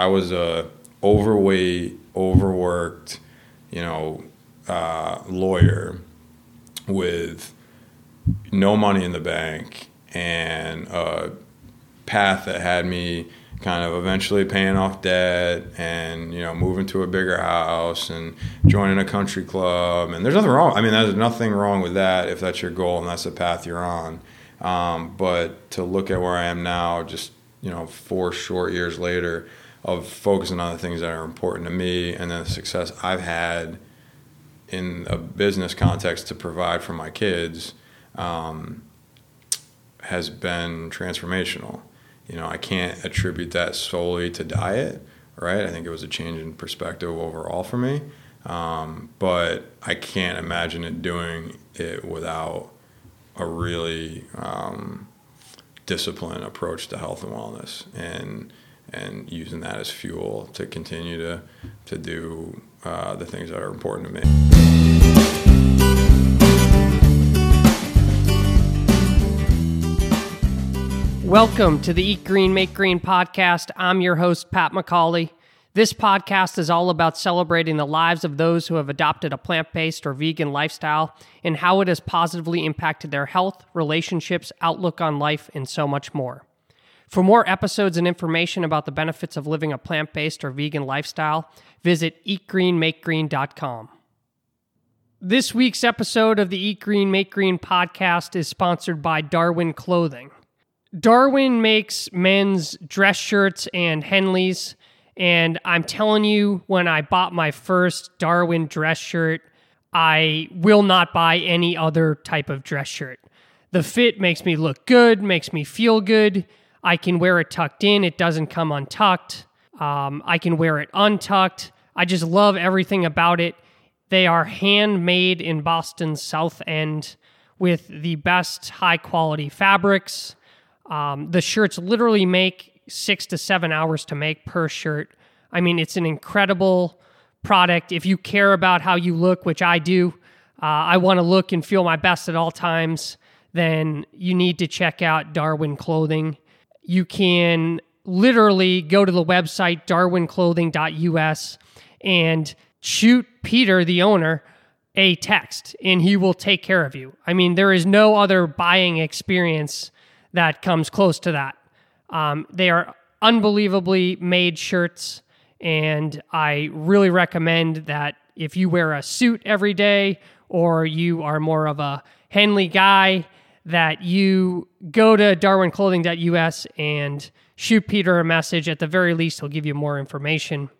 I was a overweight, overworked, you know, uh, lawyer with no money in the bank and a path that had me kind of eventually paying off debt and you know moving to a bigger house and joining a country club. And there's nothing wrong i mean there's nothing wrong with that if that's your goal and that's the path you're on. Um, but to look at where i am now just you know four short years later of focusing on the things that are important to me and then the success i've had in a business context to provide for my kids um, has been transformational you know, I can't attribute that solely to diet, right? I think it was a change in perspective overall for me. Um, but I can't imagine it doing it without a really um, disciplined approach to health and wellness and and using that as fuel to continue to to do uh, the things that are important to me. Welcome to the Eat Green, Make Green podcast. I'm your host, Pat McCauley. This podcast is all about celebrating the lives of those who have adopted a plant based or vegan lifestyle and how it has positively impacted their health, relationships, outlook on life, and so much more. For more episodes and information about the benefits of living a plant based or vegan lifestyle, visit eatgreenmakegreen.com. This week's episode of the Eat Green, Make Green podcast is sponsored by Darwin Clothing. Darwin makes men's dress shirts and Henleys. And I'm telling you, when I bought my first Darwin dress shirt, I will not buy any other type of dress shirt. The fit makes me look good, makes me feel good. I can wear it tucked in, it doesn't come untucked. Um, I can wear it untucked. I just love everything about it. They are handmade in Boston's South End with the best high quality fabrics. Um, the shirts literally make six to seven hours to make per shirt. I mean, it's an incredible product. If you care about how you look, which I do, uh, I want to look and feel my best at all times, then you need to check out Darwin Clothing. You can literally go to the website darwinclothing.us and shoot Peter, the owner, a text, and he will take care of you. I mean, there is no other buying experience that comes close to that. Um, they are unbelievably made shirts, and I really recommend that if you wear a suit every day or you are more of a Henley guy, that you go to darwinclothing.us and shoot Peter a message. At the very least, he'll give you more information.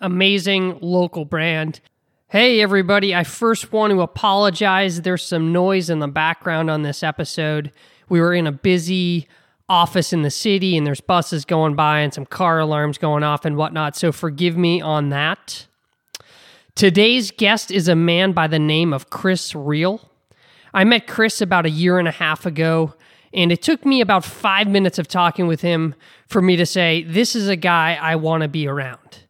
Amazing local brand. Hey, everybody, I first want to apologize. There's some noise in the background on this episode we were in a busy office in the city and there's buses going by and some car alarms going off and whatnot. So forgive me on that. Today's guest is a man by the name of Chris Real. I met Chris about a year and a half ago, and it took me about five minutes of talking with him for me to say, This is a guy I want to be around.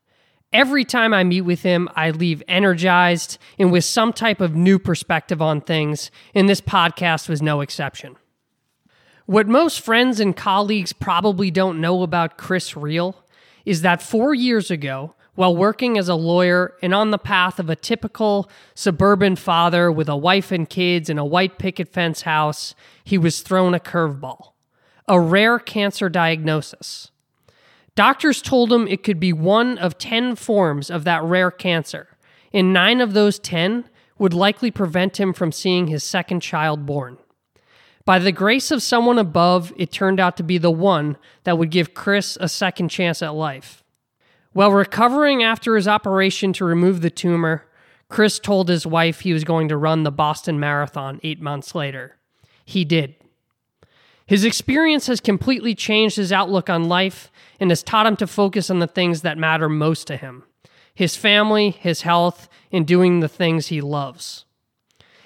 Every time I meet with him, I leave energized and with some type of new perspective on things, and this podcast was no exception. What most friends and colleagues probably don't know about Chris Real is that four years ago, while working as a lawyer and on the path of a typical suburban father with a wife and kids in a white picket fence house, he was thrown a curveball a rare cancer diagnosis. Doctors told him it could be one of 10 forms of that rare cancer, and nine of those 10 would likely prevent him from seeing his second child born. By the grace of someone above, it turned out to be the one that would give Chris a second chance at life. While recovering after his operation to remove the tumor, Chris told his wife he was going to run the Boston Marathon eight months later. He did. His experience has completely changed his outlook on life and has taught him to focus on the things that matter most to him his family, his health, and doing the things he loves.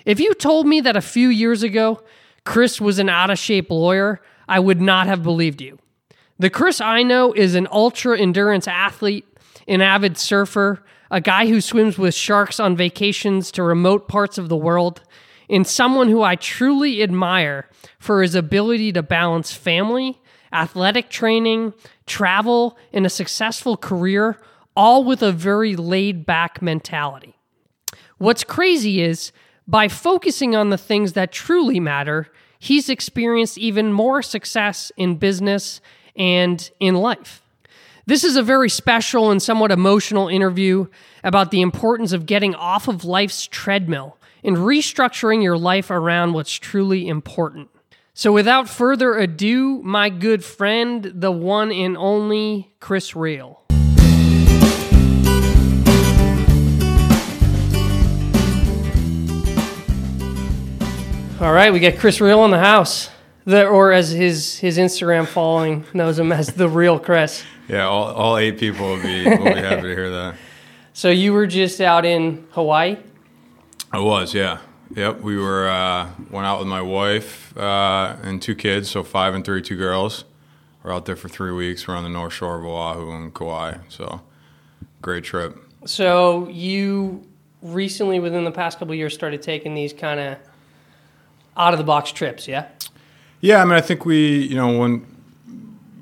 If you told me that a few years ago Chris was an out of shape lawyer, I would not have believed you. The Chris I know is an ultra endurance athlete, an avid surfer, a guy who swims with sharks on vacations to remote parts of the world, and someone who I truly admire for his ability to balance family, athletic training, travel, and a successful career, all with a very laid back mentality. What's crazy is by focusing on the things that truly matter, he's experienced even more success in business and in life. This is a very special and somewhat emotional interview about the importance of getting off of life's treadmill and restructuring your life around what's truly important. So, without further ado, my good friend, the one and only Chris Real. All right, we got Chris Real in the house, the, or as his his Instagram following knows him as the real Chris. Yeah, all, all eight people will be will be happy to hear that. So you were just out in Hawaii. I was, yeah, yep. We were uh, went out with my wife uh, and two kids, so five and three, two girls. We're out there for three weeks. We're on the North Shore of Oahu and Kauai, so great trip. So you recently, within the past couple years, started taking these kind of out of the box trips, yeah? Yeah, I mean, I think we, you know, when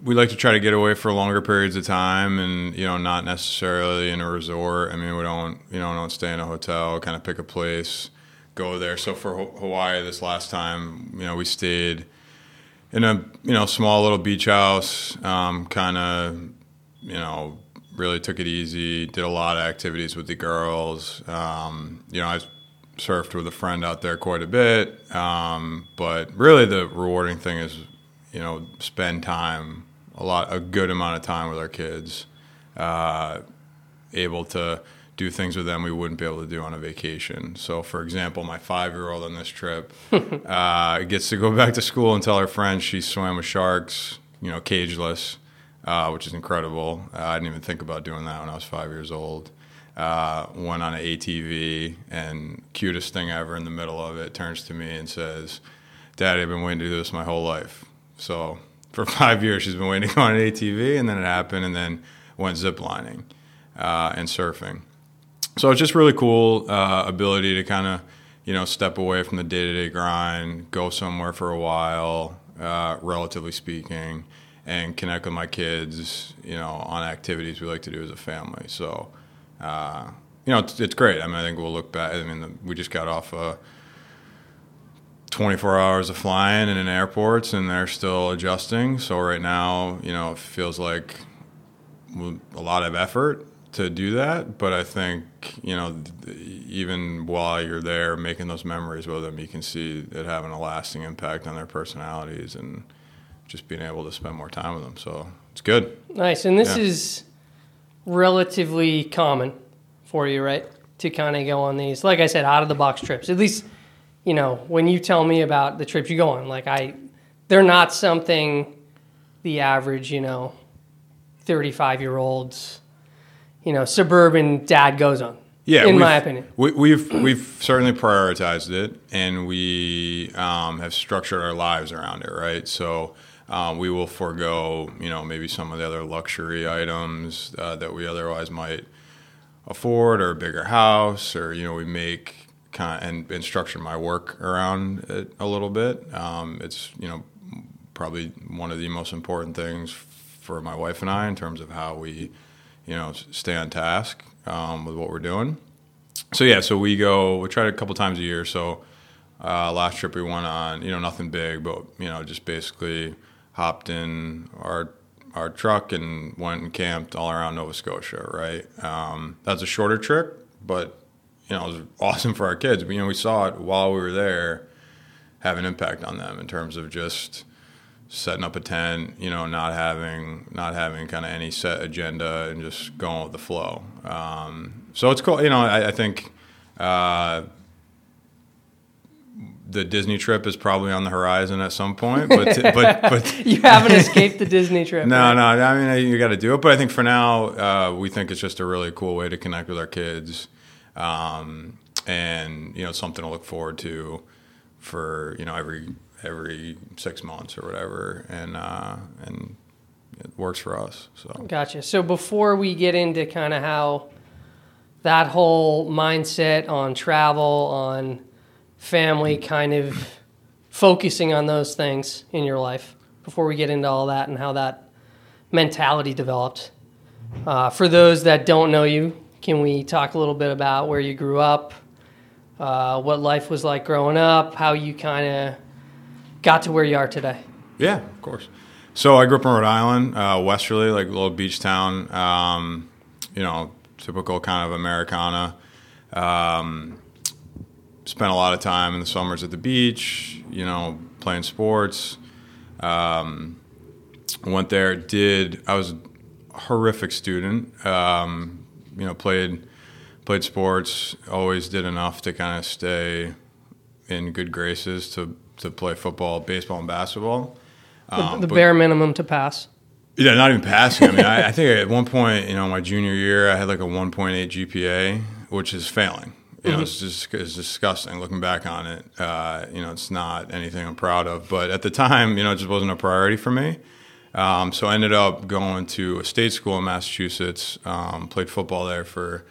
we like to try to get away for longer periods of time, and you know, not necessarily in a resort. I mean, we don't, you know, don't stay in a hotel. Kind of pick a place, go there. So for Hawaii, this last time, you know, we stayed in a you know small little beach house. Um, kind of, you know, really took it easy. Did a lot of activities with the girls. Um, you know, I surfed with a friend out there quite a bit. Um, but really, the rewarding thing is, you know, spend time a lot, a good amount of time with our kids, uh, able to do things with them we wouldn't be able to do on a vacation. So, for example, my five-year-old on this trip uh, gets to go back to school and tell her friends she swam with sharks, you know, cageless, uh, which is incredible. Uh, I didn't even think about doing that when I was five years old uh, went on an ATV, and cutest thing ever in the middle of it turns to me and says, "Daddy, I've been waiting to do this my whole life." So for five years, she's been waiting to go on an ATV, and then it happened, and then went ziplining uh, and surfing. So it's just really cool uh, ability to kind of you know step away from the day to day grind, go somewhere for a while, uh, relatively speaking, and connect with my kids. You know, on activities we like to do as a family. So uh, you know, it's, it's, great. I mean, I think we'll look back. I mean, we just got off uh, 24 hours of flying and in airports, and they're still adjusting. So right now, you know, it feels like a lot of effort to do that. But I think you know, even while you're there making those memories with them, you can see it having a lasting impact on their personalities and just being able to spend more time with them. So it's good. Nice. And this yeah. is relatively common for you, right? To kind of go on these, like I said, out of the box trips. At least, you know, when you tell me about the trips you go on, like I, they're not something the average, you know, 35 year olds, you know, suburban dad goes on. Yeah, in my opinion, we, have we've, we've certainly prioritized it, and we um, have structured our lives around it. Right, so um, we will forego, you know, maybe some of the other luxury items uh, that we otherwise might afford, or a bigger house, or you know, we make kind of, and, and structure my work around it a little bit. Um, it's you know probably one of the most important things for my wife and I in terms of how we, you know, stay on task um, with what we're doing. So yeah, so we go. We try it a couple times a year. So uh, last trip we went on, you know, nothing big, but you know, just basically hopped in our our truck and went and camped all around Nova Scotia. Right, um, that's a shorter trip, but you know it was awesome for our kids. But, you know, we saw it while we were there have an impact on them in terms of just setting up a tent, you know, not having not having kind of any set agenda and just going with the flow. Um, so it's cool. You know, I, I think. Uh, the Disney trip is probably on the horizon at some point, but but but you haven't escaped the Disney trip. No, right? no. I mean, you got to do it, but I think for now, uh, we think it's just a really cool way to connect with our kids, um, and you know, something to look forward to for you know every every six months or whatever, and uh, and it works for us. So gotcha. So before we get into kind of how that whole mindset on travel on family kind of focusing on those things in your life before we get into all that and how that mentality developed? Uh, for those that don't know you, can we talk a little bit about where you grew up, uh, what life was like growing up, how you kind of got to where you are today? Yeah, of course. So I grew up in Rhode Island, uh, Westerly, like a little beach town. Um, you know, typical kind of Americana. Um, spent a lot of time in the summers at the beach. You know, playing sports. Um, went there. Did I was a horrific student. Um, you know, played played sports. Always did enough to kind of stay in good graces to to play football, baseball, and basketball. Um, the, the bare minimum to pass. Yeah, not even passing. I mean, I, I, think at one point, you know, my junior year, I had like a 1.8 GPA, which is failing. You know, mm-hmm. it's just it's disgusting looking back on it. Uh, you know, it's not anything I'm proud of. But at the time, you know, it just wasn't a priority for me. Um, so I ended up going to a state school in Massachusetts, um, played football there for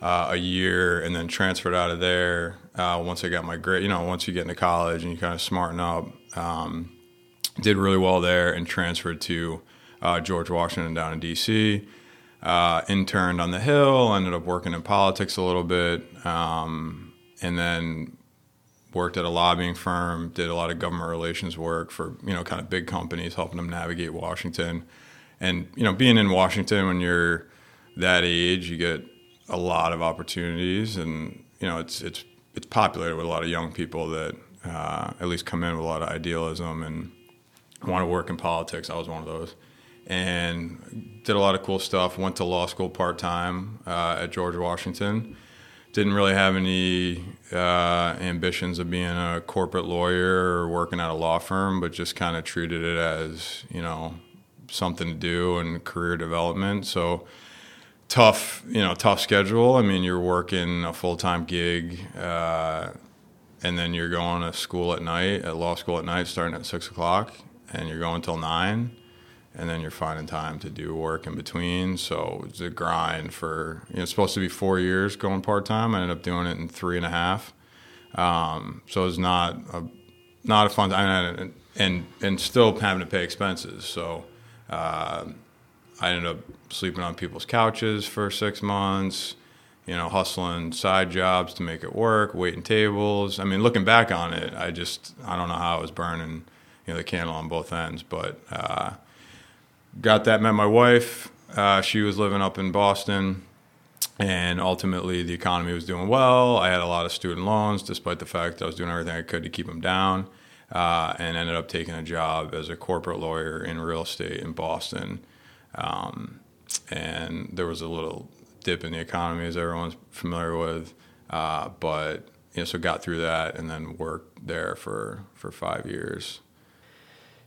uh, a year, and then transferred out of there uh, once I got my grade. You know, once you get into college and you kind of smarten up. Um, did really well there and transferred to uh, George Washington down in D.C. Uh, interned on the Hill, ended up working in politics a little bit, um, and then worked at a lobbying firm. Did a lot of government relations work for you know kind of big companies, helping them navigate Washington. And you know, being in Washington when you're that age, you get a lot of opportunities, and you know, it's it's it's populated with a lot of young people that uh, at least come in with a lot of idealism and want to work in politics. I was one of those, and did a lot of cool stuff. Went to law school part time uh, at George Washington. Didn't really have any uh, ambitions of being a corporate lawyer or working at a law firm, but just kind of treated it as you know something to do and career development. So tough, you know, tough schedule. I mean, you're working a full time gig. Uh, and then you're going to school at night, at law school at night, starting at six o'clock, and you're going till nine, and then you're finding time to do work in between. So it's a grind for you know it's supposed to be four years going part time. I ended up doing it in three and a half. Um, so it's not a not a fun time, and and still having to pay expenses. So uh, I ended up sleeping on people's couches for six months. You know, hustling side jobs to make it work, waiting tables. I mean, looking back on it, I just I don't know how I was burning you know the candle on both ends. But uh, got that. Met my wife. Uh, she was living up in Boston, and ultimately the economy was doing well. I had a lot of student loans, despite the fact I was doing everything I could to keep them down. Uh, and ended up taking a job as a corporate lawyer in real estate in Boston. Um, and there was a little dip in the economy, as everyone's familiar with. Uh, but you know, so got through that, and then worked there for for five years.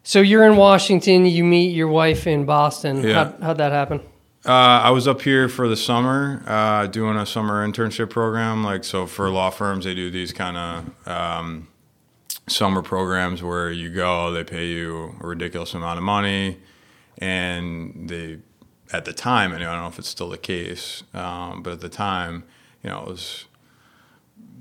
So you're in Washington. You meet your wife in Boston. Yeah. How'd, how'd that happen? Uh, I was up here for the summer, uh, doing a summer internship program. Like so, for law firms, they do these kind of um, summer programs where you go, they pay you a ridiculous amount of money, and they, at the time, I don't know if it's still the case, um, but at the time, you know, it was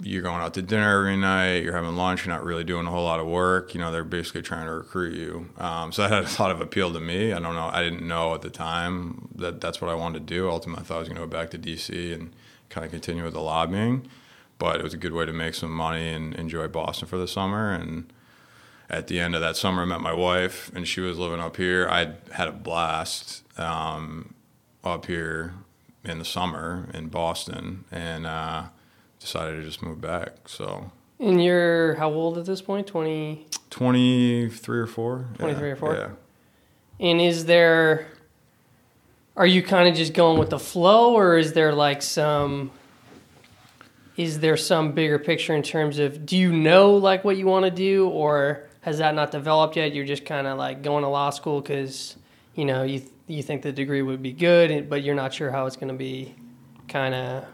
you're going out to dinner every night, you're having lunch, you're not really doing a whole lot of work. You know, they're basically trying to recruit you. Um, so that had a lot of appeal to me. I don't know. I didn't know at the time that that's what I wanted to do. Ultimately, I thought I was going to go back to DC and kind of continue with the lobbying. But it was a good way to make some money and enjoy Boston for the summer. And at the end of that summer, I met my wife, and she was living up here. I had a blast um, up here in the summer in Boston. And, uh, decided to just move back. So. And you're how old at this point? 20? 23 or 4. 23 yeah. or 4? Yeah. And is there, are you kind of just going with the flow or is there like some, is there some bigger picture in terms of, do you know like what you want to do or has that not developed yet? You're just kind of like going to law school because, you know, you, you think the degree would be good, but you're not sure how it's going to be kind of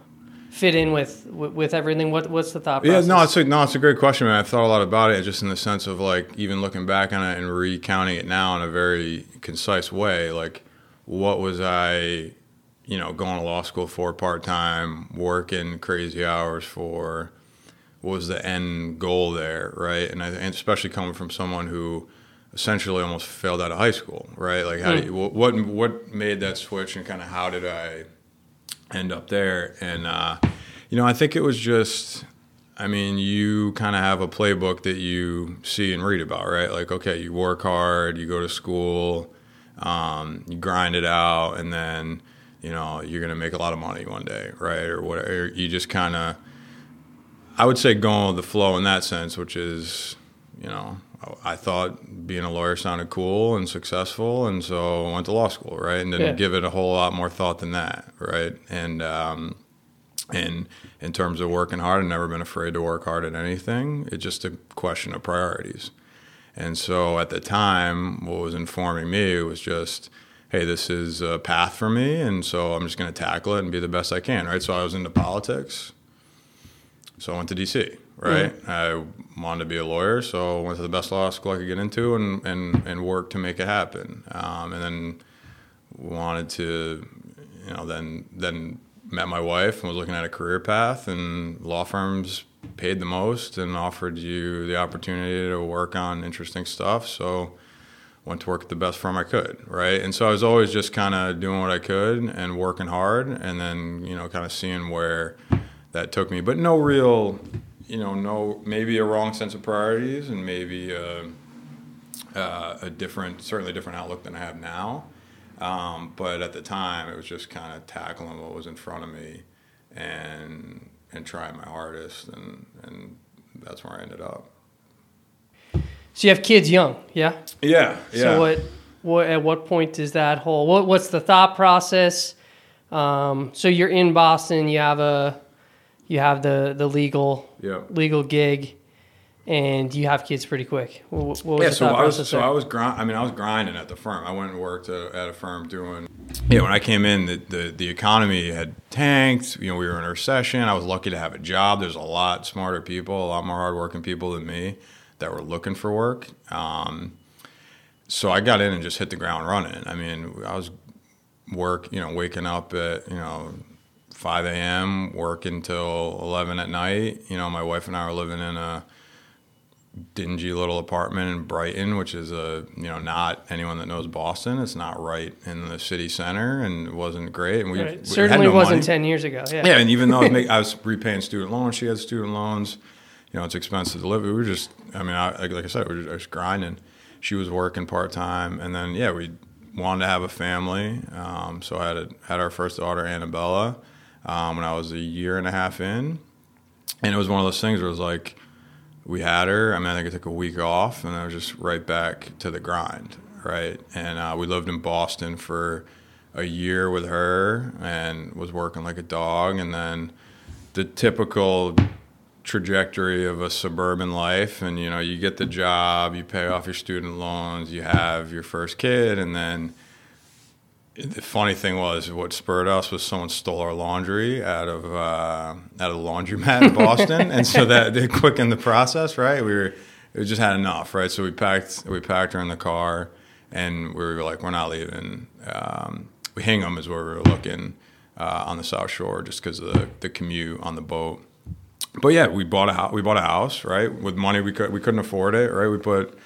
fit in with with everything? What what's the thought? Process? Yeah, no, it's a, no, it's a great question, man. I've thought a lot about it, just in the sense of like even looking back on it and recounting it now in a very concise way. Like, what was I, you know, going to law school for part time, working crazy hours for? What was the end goal there, right? And, I, and especially coming from someone who essentially almost failed out of high school, right? Like, how do hmm. you, what what made that switch, and kind of how did I end up there? And uh, you know, I think it was just. I mean, you kind of have a playbook that you see and read about, right? Like, okay, you work hard, you go to school, um, you grind it out, and then you know you're going to make a lot of money one day, right? Or whatever. You just kind of, I would say, going with the flow in that sense, which is, you know, I thought being a lawyer sounded cool and successful, and so I went to law school, right? And didn't Yeah. give it a whole lot more thought than that, right? And um, and in terms of working hard, I've never been afraid to work hard at anything. It's just a question of priorities. And so at the time, what was informing me was just, hey, this is a path for me, and so I'm just going to tackle it and be the best I can, right? So I was into politics, so I went to DC, right? I wanted to be a lawyer, so I went to the best law school I could get into and and and worked to make it happen. Um, and then wanted to, you know, then then met my wife and was looking at a career path, and law firms paid the most and offered you the opportunity to work on interesting stuff. So went to work at the best firm I could, right? And so I was always just kind of doing what I could and working hard, and then you know, kind of seeing where that took me, but no real, you know, no maybe a wrong sense of priorities and maybe a, uh, a different, certainly different outlook than I have now. Um, but at the time, it was just kind of tackling what was in front of me and and trying my hardest, and and that's where I ended up. So you have kids young, yeah. Yeah, yeah. So what? What at what point is that whole? What What's the thought process? Um, so you're in Boston. You have a you have the the legal Yeah. legal gig, and you have kids pretty quick. What, what was yeah, the so I was so there? I was grind. I mean, I was grinding at the firm. I went and worked at, at a firm doing. Yeah, when I came in, the, the the economy had tanked. You know, we were in a recession. I was lucky to have a job. There's a lot smarter people, a lot more hardworking people than me that were looking for work. Um, so I got in and just hit the ground running. I mean, I was work, you know, waking up at you know 5 a.m. work until 11 at night. You know, my wife and I were living in a dingy little apartment in Brighton, which is a you know not anyone that knows Boston. It's not right in the city center, and it wasn't great. And we, Right. we certainly no wasn't money. ten years ago. Yeah. Yeah, and even though I was, make, I was repaying student loans, she had student loans. You know, it's expensive to live. We were just, I mean, I, like, I said, we were just, was grinding. She was working part time, and then yeah, we wanted to have a family. Um, so I had a, had our first daughter, Annabella, um, when I was a year and a half in, and it was one of those things where it was like, we had her. I mean, I think I took a week off, and I was just right back to the grind, right? And uh, we lived in Boston for a year with her, and was working like a dog. And then the typical trajectory of a suburban life, and you know, you get the job, you pay off your student loans, you have your first kid, and then the funny thing was what spurred us was someone stole our laundry out of uh, out of the laundromat in Boston, and so that they quickened the process. Right, we were we just had enough. Right, so we packed we packed her in the car, and we were like, we're not leaving. Um, we Hingham is where we were looking uh, on the South Shore, just because of the, the commute on the boat. But yeah, we bought a house. We bought a house, right, with money we could we couldn't afford it. Right, we put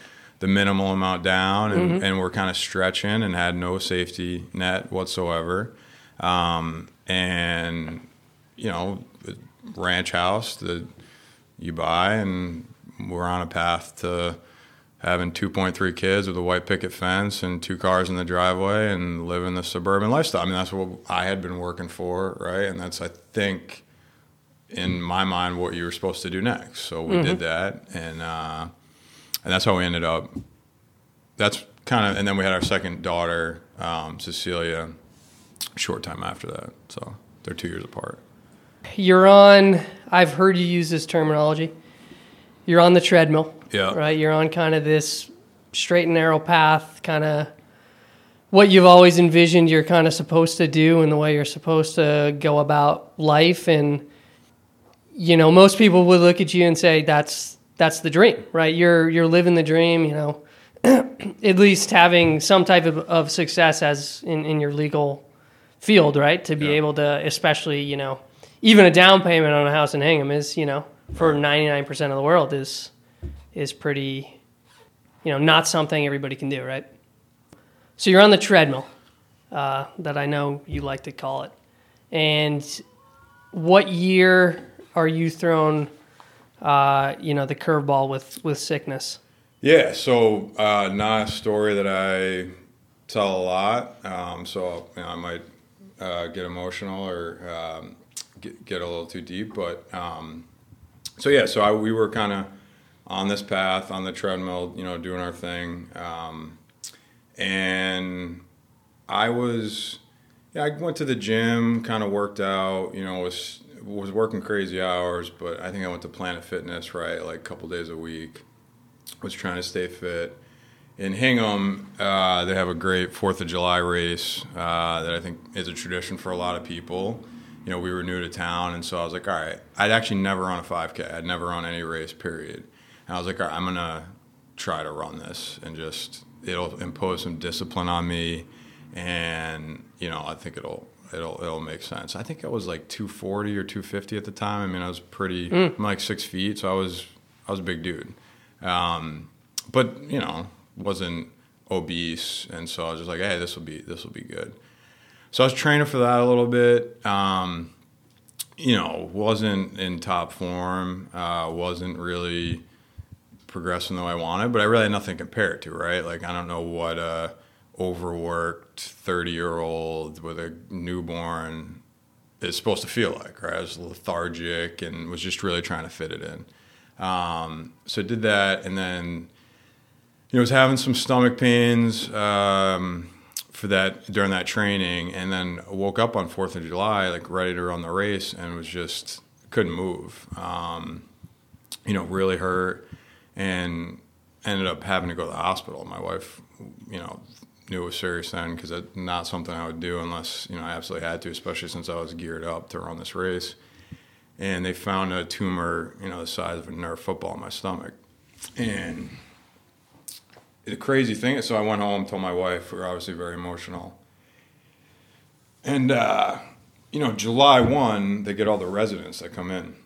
the minimal amount down, and, and we're kind of stretching and had no safety net whatsoever. Um, and you know, the ranch house that you buy, and we're on a path to having 2.3 kids with a white picket fence and two cars in the driveway and living the suburban lifestyle. I mean, that's what I had been working for, right? And that's, I think, in my mind, what you were supposed to do next. So we did that, and uh, and that's how we ended up. That's kind of, and then we had our second daughter, um, Cecilia, a short time after that. So they're two years apart. You're on. I've heard you use this terminology. You're on the treadmill. Yeah. Right. You're on kind of this straight and narrow path, kind of what you've always envisioned you're kind of supposed to do and the way you're supposed to go about life. And you know, most people would look at you and say that's that's the dream, right? You're you're living the dream. You know, at least having some type of, of success as in, in your legal field, right? To be Yeah. able to, especially, you know, even a down payment on a house in Hingham is, you know, for ninety nine percent of the world is is pretty you know, not something everybody can do, right? So you're on the treadmill, uh, that I know you like to call it. And what year are you thrown, uh, you know, the curveball with, with sickness? Yeah, so uh, not a story that I tell a lot, um, so you know, I might uh, get emotional or um, get, get a little too deep. But um, so yeah, so I, we were kind of on this path on the treadmill, you know, doing our thing, um, and I was, yeah, I went to the gym, kind of worked out, you know, was was working crazy hours, but I think I went to Planet Fitness right, like a couple days a week was trying to stay fit. In Hingham, uh, they have a great Fourth of July race uh, that I think is a tradition for a lot of people. You know, we were new to town, and so I was like, all right, I'd actually never run a 5K. I'd never run any race, period. And I was like, all right, I'm gonna try to run this and just it'll impose some discipline on me, and you know, I think it'll it'll it'll make sense. I think I was like 240 or 250 at the time. I mean, I was pretty. Mm. I'm like six feet, so I was I was a big dude. Um, but you know, wasn't obese, and so I was just like, hey, this will be this will be good. So I was training for that a little bit. Um, you know, wasn't in top form. Uh, wasn't really progressing the way I wanted, but I really had nothing to compare it to, right? Like I don't know what a overworked thirty year old with a newborn is supposed to feel like, right? I was lethargic and was just really trying to fit it in. Um, so did that, and then you know was having some stomach pains um, for that during that training, and then woke up on Fourth of July like ready to run the race, and was just couldn't move. Um, you know, really hurt, and ended up having to go to the hospital. My wife, you know, it was serious then because it's not something I would do unless you know I absolutely had to, especially since I was geared up to run this race and they found a tumor, you know, the size of a Nerf football in my stomach. And the crazy thing is, so I went home, told my wife, we were obviously very emotional. And, uh, you know, July 1, they get all the residents that come in.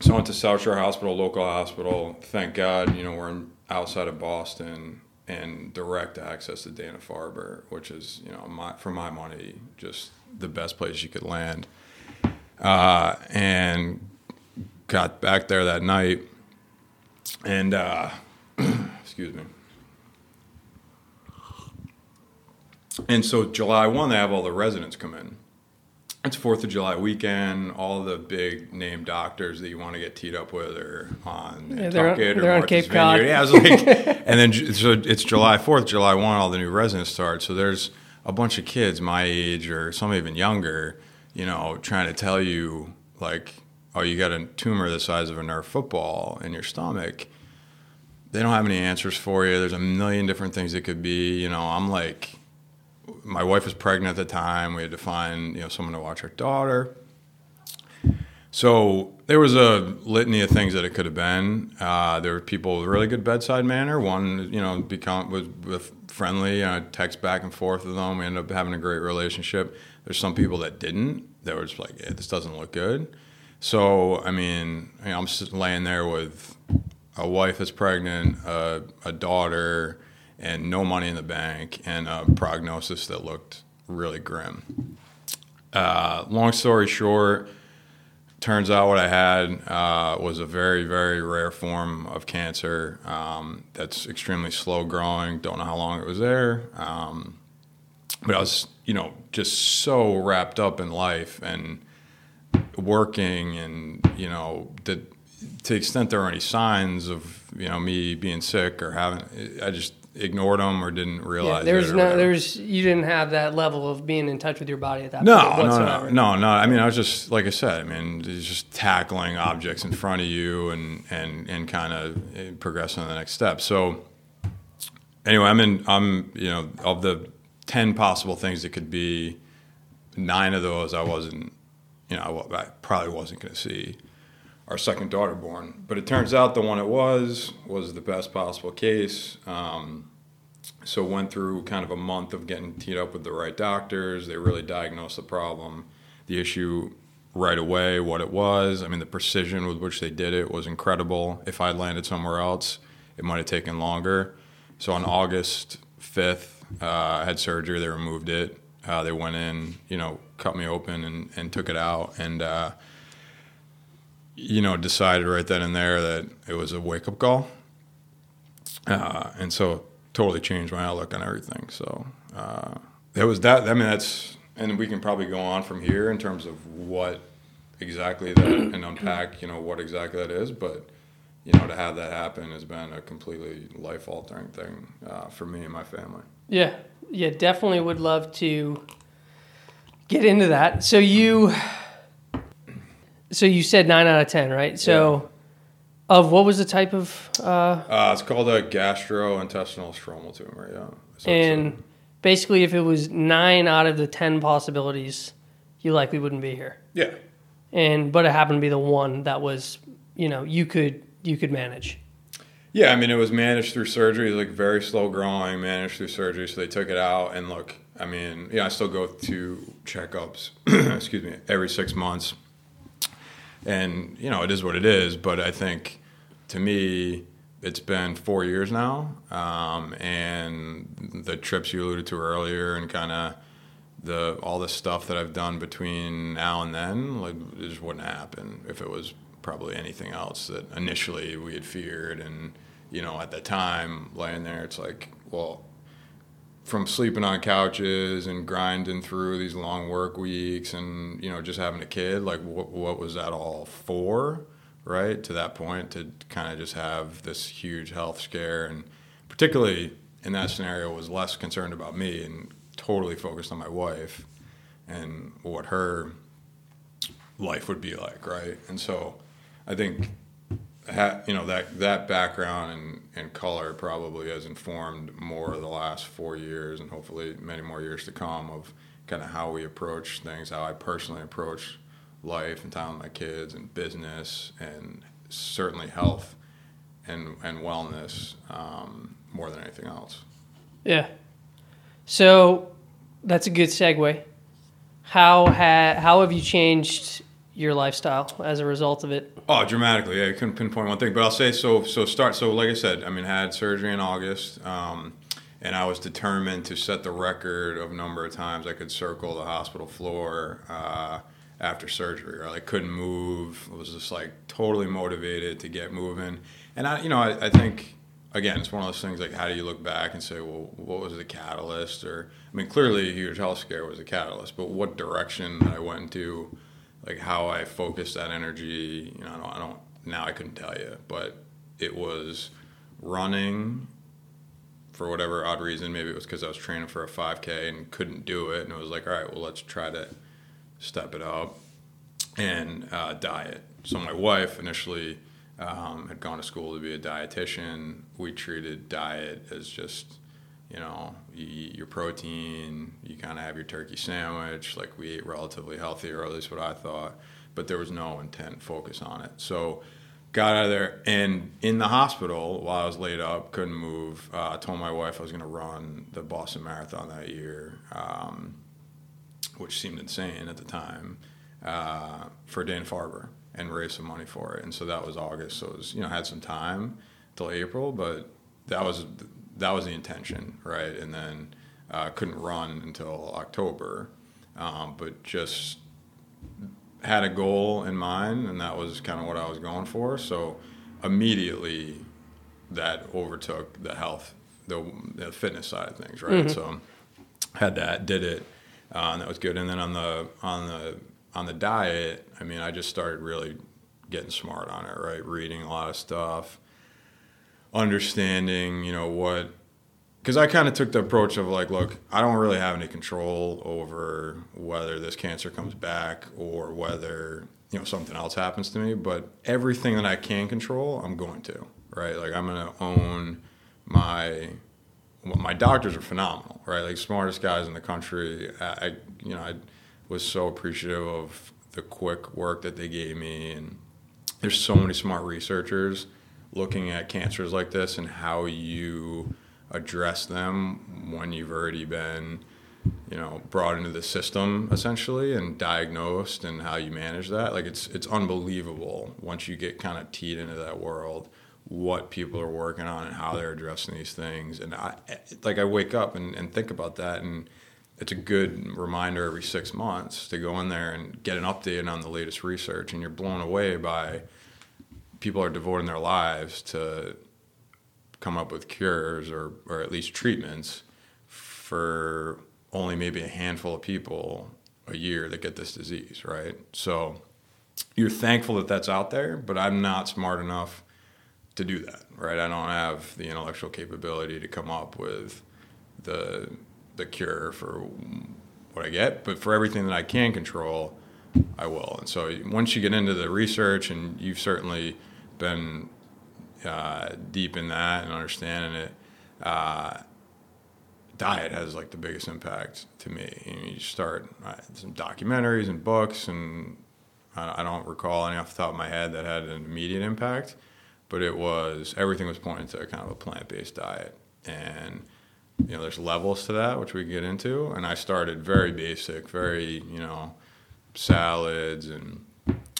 So I went to South Shore Hospital, local hospital. Thank God, you know, we're in, outside of Boston and direct access to Dana Farber, which is, you know, my, for my money, just the best place you could land uh, and got back there that night. And uh, excuse me. And so July one, they have all the residents come in. It's Fourth of July weekend. All the big name doctors that you want to get teed up with are on yeah, they're, on, Cape Cod. Yeah, like, and then so it's July Fourth, July one. All the new residents start. So there's a bunch of kids my age or some even younger you know, trying to tell you like, oh, you got a tumor the size of a Nerf football in your stomach. They don't have any answers for you. There's a million different things it could be. You know, I'm like, my wife was pregnant at the time. We had to find you know someone to watch our daughter. So there was a litany of things that it could have been. Uh, there were people with really good bedside manner. One, you know, become was, was friendly. I text back and forth with them. We ended up having a great relationship. There's some people that didn't. That were just like, hey, this doesn't look good. So I mean, you know, I'm laying there with a wife that's pregnant, a, a daughter, and no money in the bank, and a prognosis that looked really grim. Uh, long story short, turns out what I had uh, was a very, very rare form of cancer um, that's extremely slow growing. Don't know how long it was there. Um, but I was, you know, just so wrapped up in life and working, and you know, that to the extent there are any signs of you know me being sick or having, I just ignored them or didn't realize. Yeah, there's no, there's you didn't have that level of being in touch with your body at that no, point whatsoever. No, no, no, I mean, I was just like I said. I mean, just tackling objects in front of you and and and kind of eh, progressing to the next step. So anyway, I'm in. I'm you know of the 10 possible things it could be. Nine of those I wasn't, you know, I probably wasn't going to see our second daughter born. But it turns out the one it was was the best possible case. Um, so went through kind of a month of getting teed up with the right doctors. They really diagnosed the problem, the issue right away, what it was. I mean, the precision with which they did it was incredible. If I'd landed somewhere else, it might have taken longer. So on August 5th, uh, I had surgery. They removed it. Uh, they went in, you know, cut me open and, and took it out. And, uh, you know, decided right then and there that it was a wake up call. Uh, and so totally changed my outlook on everything. So uh, it was that. I mean, that's, and we can probably go on from here in terms of what exactly that and unpack, you know, what exactly that is. But, you know, to have that happen has been a completely life altering thing uh, for me and my family. Yeah, yeah, definitely would love to get into that. So you, so you said nine out of ten, right? So, of what was the type of, uh, Uh, it's called a gastrointestinal stromal tumor. Yeah. So it's a- and basically, if it was nine out of the ten possibilities, you likely wouldn't be here. yeah. And but it happened to be the one that was, you know, you could you could manage. Yeah, I mean, it was managed through surgery, like very slow growing, managed through surgery. So they took it out, and look, I mean, yeah, I still go to checkups, excuse me, every six months, and you know, it is what it is. But I think, to me, it's been four years now, um, and the trips you alluded to earlier, and kind of the all the stuff that I've done between now and then, like, it just wouldn't happen if it was probably anything else that initially we had feared. And, you know, at the time, laying there, it's like, well, from sleeping on couches and grinding through these long work weeks and, you know, just having a kid, like, what, what was that all for? Right to that point, to kind of just have this huge health scare, and particularly in that scenario, was less concerned about me and totally focused on my wife and what her life would be like, right? And so I think ha- you know that that background and, and color probably has informed more of the last four years and hopefully many more years to come of kind of how we approach things, how I personally approach life and time with my kids and business and certainly health and and wellness um, more than anything else. Yeah. So that's a good segue. How ha- how have you changed your lifestyle as a result of it? Oh, dramatically. Yeah, I couldn't pinpoint one thing, but I'll say so. So start. So like I said, I mean, I had surgery in August, um, and I was determined to set the record of number of times I could circle the hospital floor uh, after surgery. I couldn't move. I was just like totally motivated to get moving. And I, you know, I, I think again, it's one of those things like how do you look back and say, well, what was the catalyst? Or I mean, clearly, huge health scare was a catalyst, but what direction I went into like how I focused that energy, you know, I don't, I don't now I couldn't tell you, but it was running for whatever odd reason. Maybe it was because I was training for a 5K and couldn't do it, and it was like, all right, well, let's try to step it up and uh, diet. So my wife initially um, had gone to school to be a dietitian. We treated diet as just you know, you eat your protein, you kind of have your turkey sandwich. Like we ate relatively healthy, or at least what I thought, but there was no intent focus on it. So got out of there, and in the hospital while I was laid up, couldn't move. Uh, I told my wife I was going to run the Boston Marathon that year, um, which seemed insane at the time, uh, for Dana Farber and raise some money for it. And so that was August. So it was, you know, had some time till April, but that was that was the intention, right? And then uh, couldn't run until October, um, but just had a goal in mind, and that was kind of what I was going for. So immediately, that overtook the health, the, the fitness side of things, right? So had that, did it, uh, and that was good. And then on the on the on the diet, I mean, I just started really getting smart on it, right? Reading a lot of stuff understanding, you know, what because I kind of took the approach of like, look, I don't really have any control over whether this cancer comes back or whether you know something else happens to me. But everything that I can control, I'm going to right. Like I'm going to own my. Well, my doctors are phenomenal, right? Like smartest guys in the country. I, I, you know, I was so appreciative of the quick work that they gave me, and there's so many smart researchers looking at cancers like this and how you address them when you've already been you know brought into the system essentially and diagnosed and how you manage that like it's it's unbelievable once you get kind of teed into that world what people are working on and how they're addressing these things. And I, like, I wake up and, and think about that, and it's a good reminder every six months to go in there and get an update on the latest research. And you're blown away by people are devoting their lives to come up with cures or, or at least treatments for only maybe a handful of people a year that get this disease, right? So you're thankful that that's out there, but I'm not smart enough to do that, right? I don't have the intellectual capability to come up with the the cure for what I get, but for everything that I can control, I will. And so once you get into the research, and you've certainly been uh, deep in that and understanding it, uh, diet has like the biggest impact to me. You, you start uh, some documentaries and books, and I, I don't recall any off the top of my head that had an immediate impact, but it was everything was pointing to kind of a plant based diet, and you know there's levels to that which we get into, and I started very basic, very you know salads and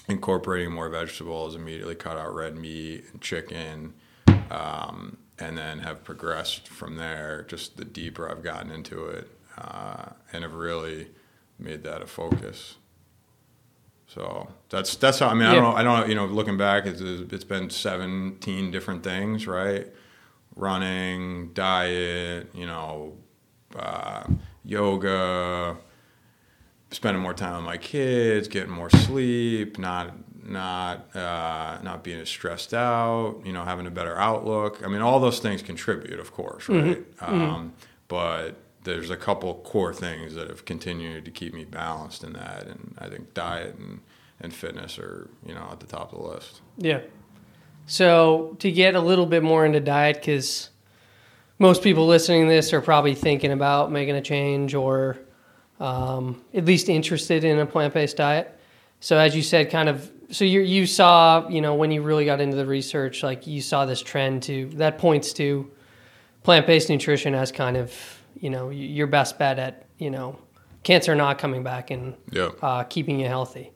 incorporating more vegetables. Immediately cut out red meat and chicken. Um, and then have progressed from there. Just the deeper I've gotten into it, uh, and have really made that a focus. So that's that's how I mean yeah. I don't know I don't know you know looking back it's it's been 17 different things right running diet you know uh, yoga spending more time with my kids getting more sleep not not uh, not being as stressed out, you know, having a better outlook. I mean, all those things contribute, of course, right? Mm-hmm. Um, mm-hmm. But there's a couple core things that have continued to keep me balanced in that, and I think diet and and fitness are you know at the top of the list. Yeah. So to get a little bit more into diet, because most people listening to this are probably thinking about making a change or um, at least interested in a plant-based diet. So as you said, kind of so you you saw you know when you really got into the research like you saw this trend to that points to plant-based nutrition as kind of you know your best bet at you know cancer not coming back and yep. uh, keeping you healthy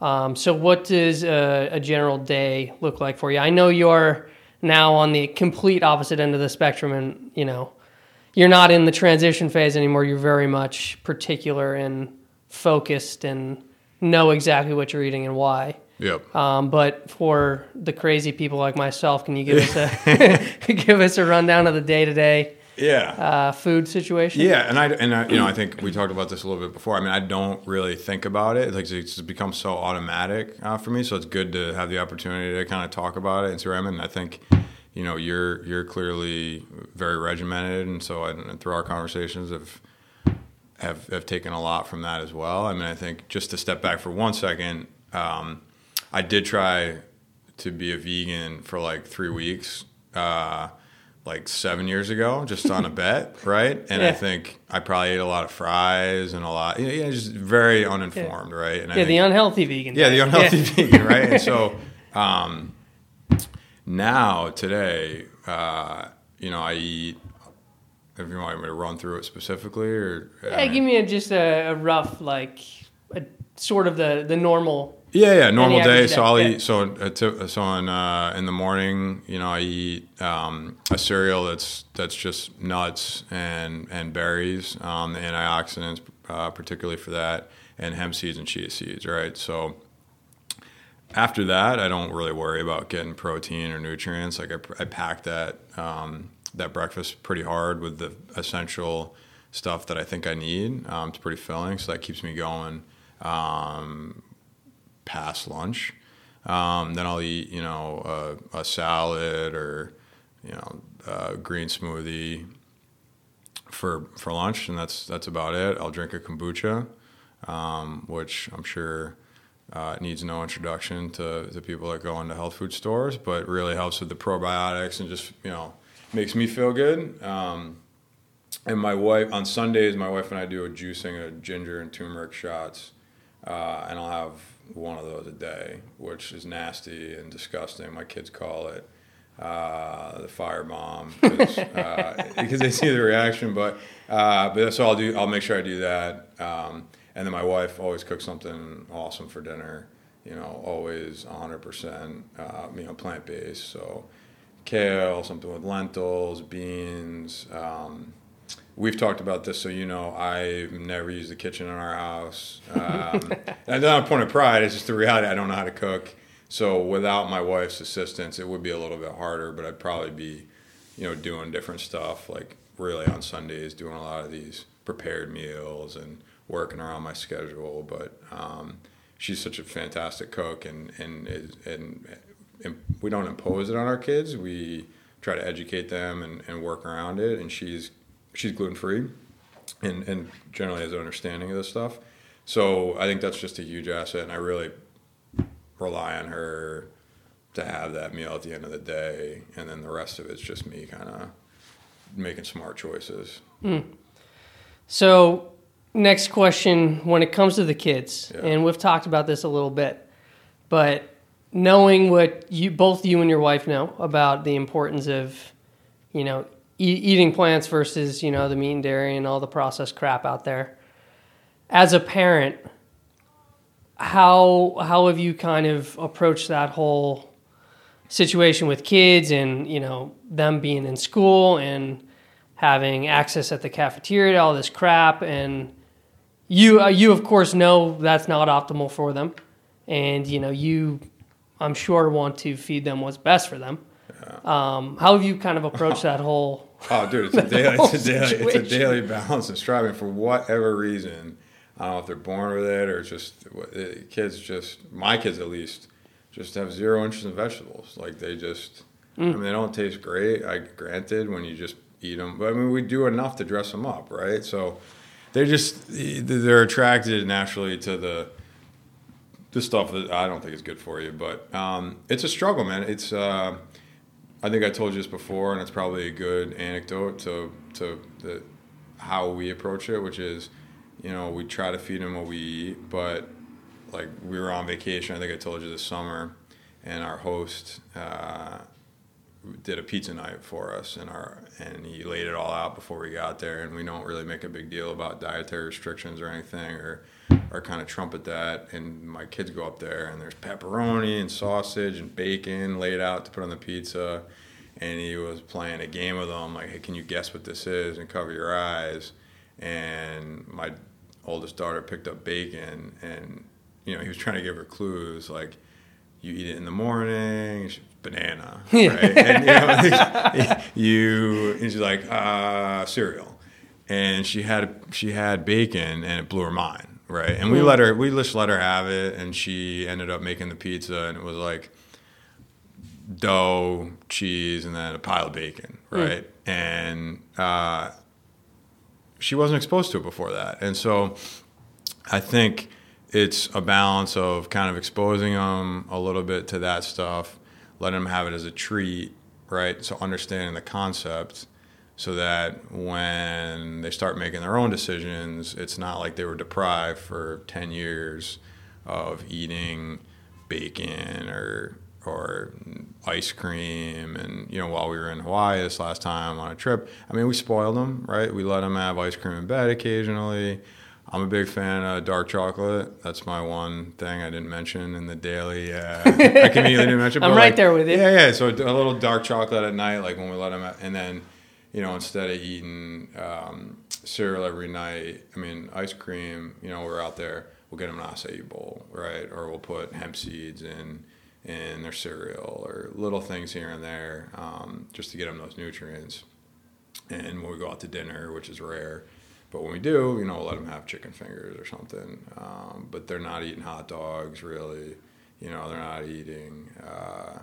um, so what does a, a, general day look like for you i know you're now on the complete opposite end of the spectrum and you know you're not in the transition phase anymore you're very much particular and focused and know exactly what you're eating and why Yep. Um, but for the crazy people like myself, can you give us a give us a rundown of the day to day? Yeah. Uh, food situation. Yeah, and I and I, you know I think we talked about this a little bit before. I mean, I don't really think about it. Like it's become so automatic uh, for me. So it's good to have the opportunity to kind of talk about it and see where I'm in. And I think you know you're you're clearly very regimented, and so I, and through our conversations have have have taken a lot from that as well. I mean, I think just to step back for one second. Um, I did try to be a vegan for like three weeks, uh, like seven years ago, just on a bet, right? And yeah. I think I probably ate a lot of fries and a lot, you know, just very uninformed, yeah. right? And yeah, think, the unhealthy vegan. Yeah, the unhealthy yeah. vegan, right? And so um, now, today, uh, you know, I eat if you want me to run through it specifically or yeah, give me a, just a, a, rough like a, sort of the the normal yeah, yeah, normal day. So I'll eat. So uh, so on uh, in the morning, you know, I eat um, a cereal that's that's just nuts and and berries, um, the antioxidants, uh, particularly for that, and hemp seeds and chia seeds. Right. So after that, I don't really worry about getting protein or nutrients. Like I, I pack that um, that breakfast pretty hard with the essential stuff that I think I need. Um, it's pretty filling, so that keeps me going. Um, past lunch. Um, then I'll eat, you know, a, a salad or, you know, a green smoothie for for lunch, and that's that's about it. I'll drink a kombucha, um, which I'm sure uh, needs no introduction to, to people that go into health food stores, but really helps with the probiotics and just you know makes me feel good. Um, and my wife on Sundays, my wife and I do a juicing of ginger and turmeric shots, uh, and I'll have one of those a day, which is nasty and disgusting. My kids call it uh, the fire bomb uh, because they see the reaction. But uh, but so I'll do. I'll make sure I do that. Um, and then my wife always cooks something awesome for dinner. You know, always 100 percent. Uh, you know, plant based. So kale, something with lentils, beans. Um, we've talked about this, so you know I've never used the kitchen in our house. Um, that's not a point of pride. It's just the reality. I don't know how to cook. So without my wife's assistance, it would be a little bit harder. But I'd probably be, you know, doing different stuff like really on Sundays, doing a lot of these prepared meals and working around my schedule. But um, she's such a fantastic cook, and and and, and we don't impose it on our kids. We try to educate them and, and work around it. And she's she's gluten free, and and generally has an understanding of this stuff. So I think that's just a huge asset, and I really rely on her to have that meal at the end of the day, and then the rest of it's just me kind of making smart choices. Mm. So, next question: When it comes to the kids, yeah. and we've talked about this a little bit, but knowing what you both you and your wife know about the importance of, you know, e- eating plants versus you know the meat and dairy and all the processed crap out there. As a parent, how how have you kind of approached that whole situation with kids and you know them being in school and having access at the cafeteria to all this crap and you uh, you of course know that's not optimal for them and you know you I'm sure want to feed them what's best for them. Yeah. Um, how have you kind of approached that whole? oh, dude, it's a daily, it's a daily, it's a daily balance and striving for whatever reason. I don't know if they're born with it or just kids. Just my kids, at least, just have zero interest in vegetables. Like they just, mm. I mean, they don't taste great. I granted when you just eat them, but I mean, we do enough to dress them up, right? So they just they're attracted naturally to the the stuff that I don't think is good for you. But um, it's a struggle, man. It's uh, I think I told you this before, and it's probably a good anecdote to to the, how we approach it, which is you know, we try to feed them what we eat, but like we were on vacation. I think I told you this summer, and our host uh, did a pizza night for us, and our and he laid it all out before we got there. And we don't really make a big deal about dietary restrictions or anything, or or kind of trumpet that. And my kids go up there, and there's pepperoni and sausage and bacon laid out to put on the pizza. And he was playing a game with them, like, "Hey, can you guess what this is?" And cover your eyes and my oldest daughter picked up bacon and you know he was trying to give her clues like you eat it in the morning banana right and you, know, you and she's like uh, cereal and she had she had bacon and it blew her mind right and we mm. let her we just let her have it and she ended up making the pizza and it was like dough cheese and then a pile of bacon mm. right mm. and uh, she wasn't exposed to it before that. And so I think it's a balance of kind of exposing them a little bit to that stuff, letting them have it as a treat, right? So understanding the concept so that when they start making their own decisions, it's not like they were deprived for 10 years of eating bacon or or ice cream. And, you know, while we were in Hawaii this last time on a trip, I mean, we spoiled them, right? We let them have ice cream in bed occasionally. I'm a big fan of dark chocolate. That's my one thing I didn't mention in the daily. Uh, I conveniently didn't mention. I'm right like, there with you. Yeah, yeah. So a little dark chocolate at night, like when we let them, have, and then, you know, instead of eating um, cereal every night, I mean, ice cream. You know, we're out there. We'll get them an acai bowl, right? Or we'll put hemp seeds in in their cereal or little things here and there um, just to get them those nutrients. And when we go out to dinner, which is rare, but when we do, you know, we'll let them have chicken fingers or something. Um, but they're not eating hot dogs really. You know, they're not eating uh,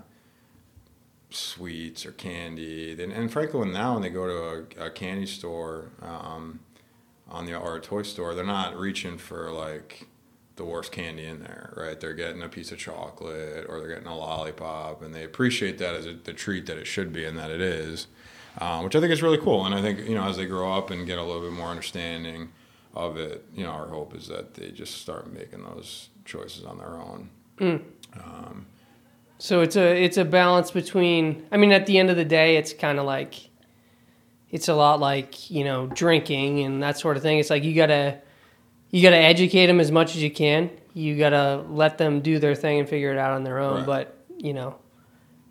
sweets or candy. And, and frankly, when now when they go to a, a candy store um, on the or a toy store, they're not reaching for like the worst candy in there, right? They're getting a piece of chocolate or they're getting a lollipop, and they appreciate that as a, the treat that it should be and that it is, uh, which I think is really cool. And I think you know as they grow up and get a little bit more understanding of it, you know, our hope is that they just start making those choices on their own. Mm. Um, so it's a it's a balance between. I mean, at the end of the day, it's kind of like it's a lot like you know drinking and that sort of thing. It's like you gotta you got to educate them as much as you can. You got to let them do their thing and figure it out on their own. Right. But you know,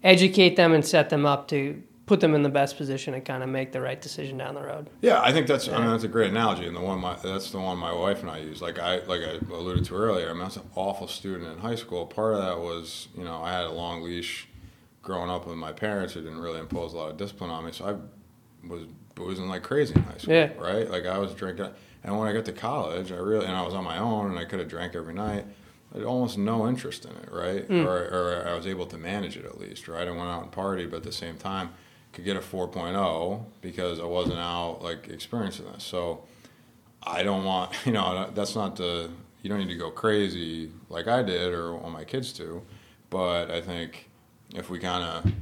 educate them and set them up to put them in the best position to kind of make the right decision down the road. Yeah, I think that's I mean that's a great analogy, and the one my that's the one my wife and I use. Like I like I alluded to earlier, I mean was an awful student in high school. Part of that was you know I had a long leash growing up with my parents who didn't really impose a lot of discipline on me, so I was boozing like crazy in high school. Yeah. Right, like I was drinking, and when I got to college, I really and I was on my own, and I could have drank every night. I had almost no interest in it, right? Mm. Or, or I was able to manage it at least, right? I went out and party, but at the same time, could get a 4.0 because I wasn't out like experiencing this. So I don't want, you know, that's not the, you don't need to go crazy like I did or want my kids to. But I think if we kind of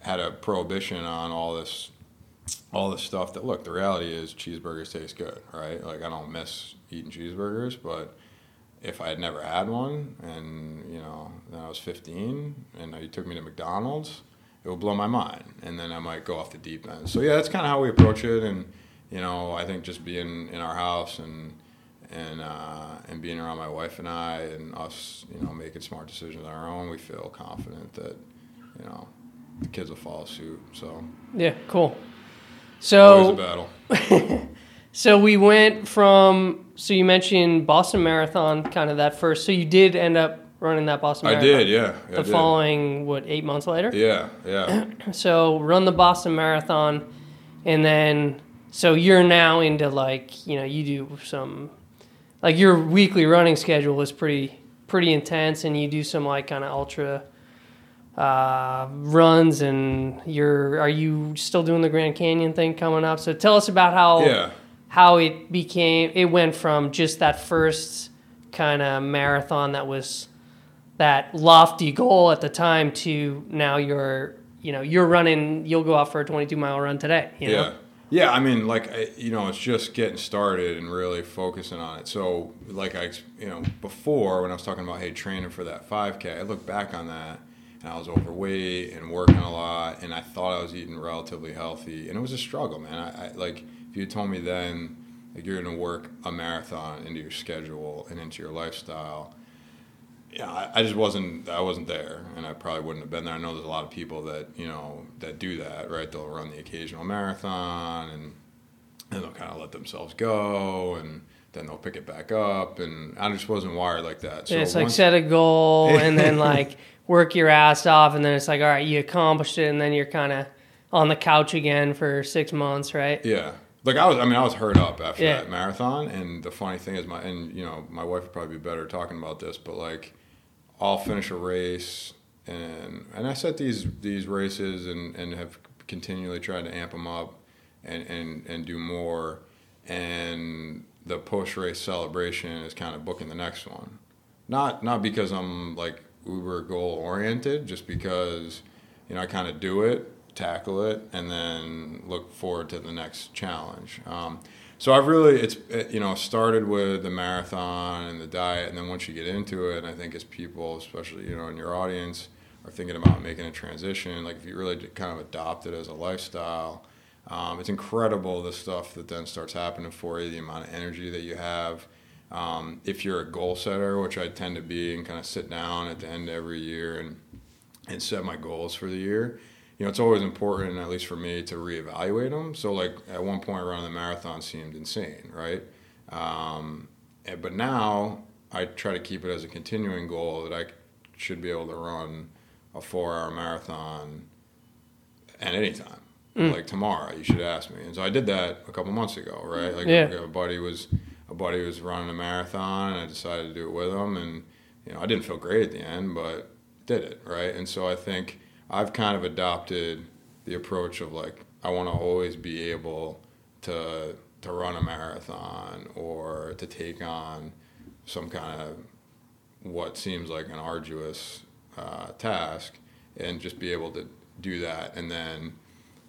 had a prohibition on all this, all this stuff that, look, the reality is cheeseburgers taste good, right? Like I don't miss eating cheeseburgers, but if I had never had one and, you know, I was 15 and you took me to McDonald's, it will blow my mind, and then I might go off the deep end. So yeah, that's kind of how we approach it, and you know, I think just being in our house and and uh, and being around my wife and I and us, you know, making smart decisions on our own, we feel confident that you know the kids will follow suit. So Yeah, cool. always a So battle. so we went from so you mentioned Boston Marathon, kind of that first. So you did end up running that Boston Marathon. I did, yeah. I The did. following what eight months later. Yeah, yeah. So run the Boston Marathon, and then so you're now into like you know you do some like your weekly running schedule is pretty pretty intense, and you do some like kind of ultra uh, runs, and you're are you still doing the Grand Canyon thing coming up? So tell us about how Yeah. how it became it went from just that first kind of marathon that was that lofty goal at the time to now you're you know you're running you'll go out for a 22 mile run today you know? Yeah. Yeah, I mean, like, you know, it's just getting started and really focusing on it. So, like, I, you know, before when I was talking about, hey, training for that 5K, I look back on that and I was overweight and working a lot and I thought I was eating relatively healthy. And it was a struggle, man. I, I like, if you told me then, like, you're going to work a marathon into your schedule and into your lifestyle, yeah, I, I just wasn't. I wasn't there, and I probably wouldn't have been there. I know there's a lot of people that you know that do that, right? They'll run the occasional marathon, and and they'll kind of let themselves go, and then they'll pick it back up, and I just wasn't wired like that. So it's like set a goal and then like work your ass off and then it's like all right you accomplished it and then you're kind of on the couch again for six months right Yeah. Like I was, I mean, I was hurt up after Yeah. that marathon, and the funny thing is, my and you know, my wife would probably be better talking about this, but like, I'll finish a race, and and I set these these races, and and have continually tried to amp them up, and and and do more, and the post race celebration is kind of booking the next one, not not because I'm like uber goal oriented, just because you know I kind of do it tackle it, and then look forward to the next challenge. Um, so I've really it's you know started with the marathon and the diet, and then once you get into it, and I think as people, especially you know in your audience, are thinking about making a transition, like if you really kind of adopt it as a lifestyle. Um, it's incredible the stuff that then starts happening for you, the amount of energy that you have. Um, if you're a goal setter, which I tend to be, and kind of sit down at the end of every year and and set my goals for the year, you know, it's always important, at least for me, to reevaluate them. So, like at one point, running the marathon seemed insane, right? Um, and- but now I try to keep it as a continuing goal that I should be able to run a four-hour marathon at any time. Like tomorrow, you should ask me. And so I did that a couple months ago, right? Like Yeah. a buddy was a buddy was running a marathon, and I decided to do it with him. And you know, I didn't feel great at the end, but did it, right? And so I think I've kind of adopted the approach of like I want to always be able to to run a marathon or to take on some kind of what seems like an arduous uh, task and just be able to do that. And then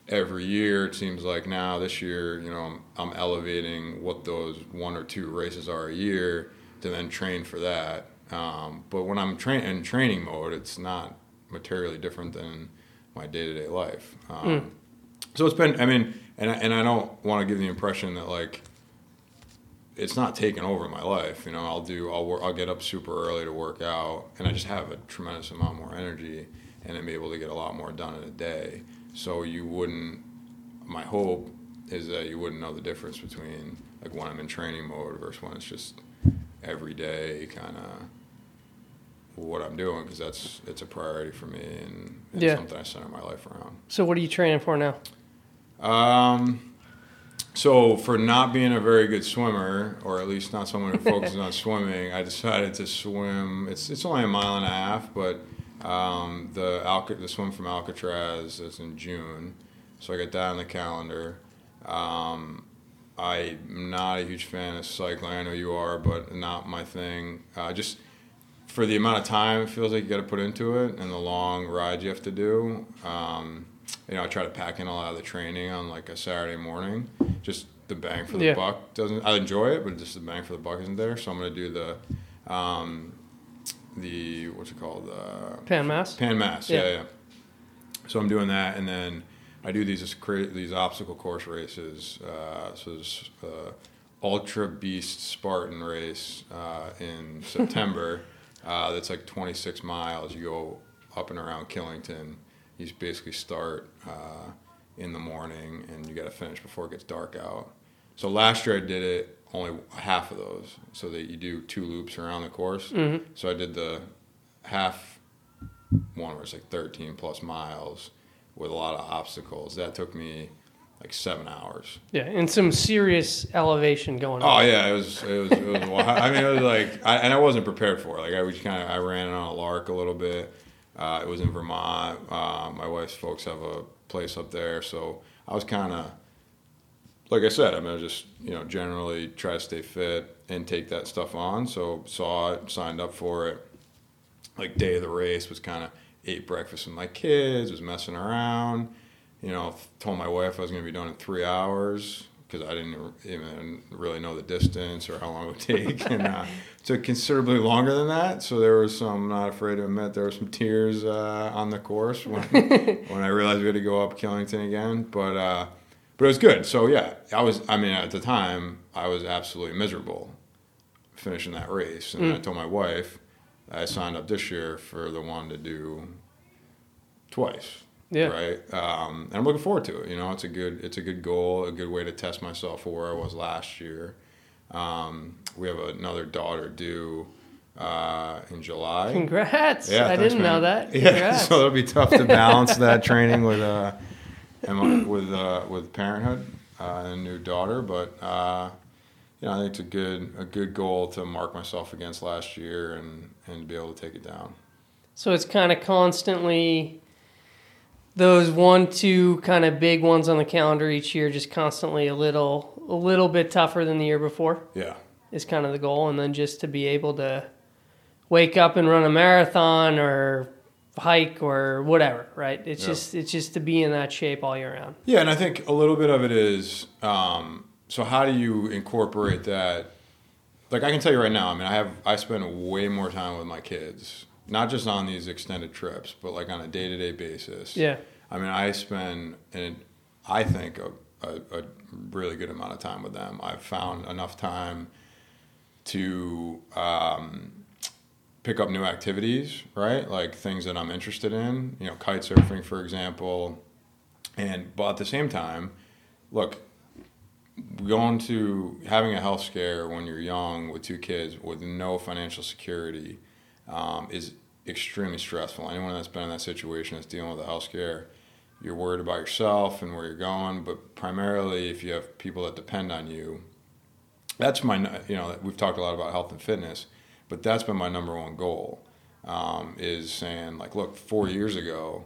every year it seems like now this year you know I'm, I'm elevating what those one or two races are a year to then train for that. Um, but when i'm tra- in training mode it's not materially different than my day-to-day life um, so it's been i mean and I, and I don't want to give the impression that like it's not taken over my life. You know, I'll do, I'll work, I'll get up super early to work out, and I just have a tremendous amount more energy. and I'm able to get a lot more done in a day. So you wouldn't. My hope is that you wouldn't know the difference between like when I'm in training mode versus when it's just every day kind of what I'm doing because that's it's a priority for me and, and Yeah. something I center my life around. So what are you training for now? Um, so for not being a very good swimmer, or at least not someone who focuses on swimming, I decided to swim. It's it's only a mile and a half, but um, the Alca- the swim from Alcatraz is in June, so I got that on the calendar. Um, I'm not a huge fan of cycling. I know you are, but not my thing. Uh, just for the amount of time it feels like you got to put into it and the long ride you have to do. Um, you know, I try to pack in a lot of the training on like a Saturday morning. Just the bang for the Yeah. buck doesn't. I enjoy it, but just the bang for the buck isn't there. So I'm gonna do the, um, the what's it called? Uh, Pan mass. Pan Mass, Yeah. yeah. yeah, So I'm doing that, and then I do these these obstacle course races. Uh, so there's uh, Ultra Beast Spartan race uh, in September. uh, that's like 26 miles. You go up and around Killington. You basically start uh, in the morning, and you got to finish before it gets dark out. So last year I did it only half of those, so that you do two loops around the course. Mhm. So I did the half one where it's like 13 plus miles with a lot of obstacles. That took me like seven hours. Yeah, and some serious elevation going Oh on. Oh yeah, it was it was it was. wild. I mean, it was like, I, and I wasn't prepared for it. Like I was kind of I ran on a lark a little bit. Uh, it was in Vermont. Uh, my wife's folks have a place up there, so I was kind of like I said. I mean, I just you know generally try to stay fit and take that stuff on. So saw it, signed up for it. Like day of the race was kind of ate breakfast with my kids, was messing around. You know, told my wife I was going to be done in three hours because I didn't even really know the distance or how long it would take, and uh, it took considerably longer than that. So there was some, not afraid to admit, there were some tears uh, on the course when when I realized we had to go up Killington again. But uh, but it was good. So yeah, I was. I mean, at the time, I was absolutely miserable finishing that race, and I told my wife I signed up this year for the one to do twice. Yeah. Right. Um, and I'm looking forward to it. You know, it's a good it's a good goal, a good way to test myself for where I was last year. Um, we have another daughter due uh, in July. Congrats! Yeah, I thanks, didn't know man. that. Yeah, so it'll be tough to balance that training with uh, with uh, with parenthood uh, and a new daughter. But uh, you know, I think it's a good a good goal to mark myself against last year and and be able to take it down. So it's kind of constantly those one, two kind of big ones on the calendar each year, just constantly a little, a little bit tougher than the year before Yeah, is kind of the goal, and then just to be able to wake up and run a marathon or hike or whatever, right? It's Yeah. just, it's just to be in that shape all year round. yeah, and I think a little bit of it is um, so. How do you incorporate that? Like I can tell you right now. I mean, I have I spend way more time with my kids, not just on these extended trips, but like on a day to day basis. Yeah, I mean, I spend, and I think a, a, a really good amount of time with them. I've found enough time to um, pick up new activities, right? Like things that I'm interested in, you know, kite surfing, for example. And, but at the same time, look, going to having a health scare when you're young with two kids with no financial security um, is extremely stressful. Anyone that's been in that situation that's dealing with a health scare, you're worried about yourself and where you're going, but primarily if you have people that depend on you, that's my, you know, we've talked a lot about health and fitness, but that's been my number one goal um, is saying, like, look, four years ago,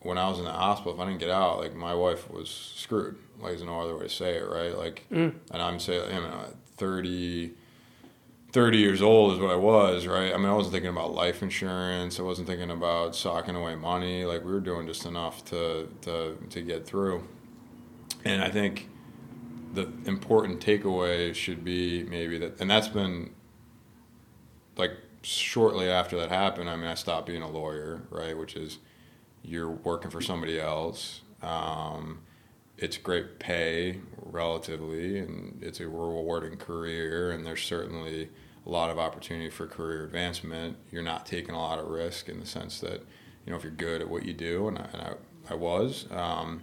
when I was in the hospital, if I didn't get out, like my wife was screwed. Like there's no other way to say it, right? Like, and I'm saying, you know, 30, 30 years old is what I was, right? I mean, I wasn't thinking about life insurance. I wasn't thinking about socking away money. Like we were doing just enough to to to get through. And I think the important takeaway should be maybe that, and that's been like shortly after that happened. I mean, I stopped being a lawyer, right? Which is you're working for somebody else. Um, it's great pay relatively, and it's a rewarding career, and there's certainly a lot of opportunity for career advancement. You're not taking a lot of risk in the sense that you know if you're good at what you do, and I, and I, I was. Um,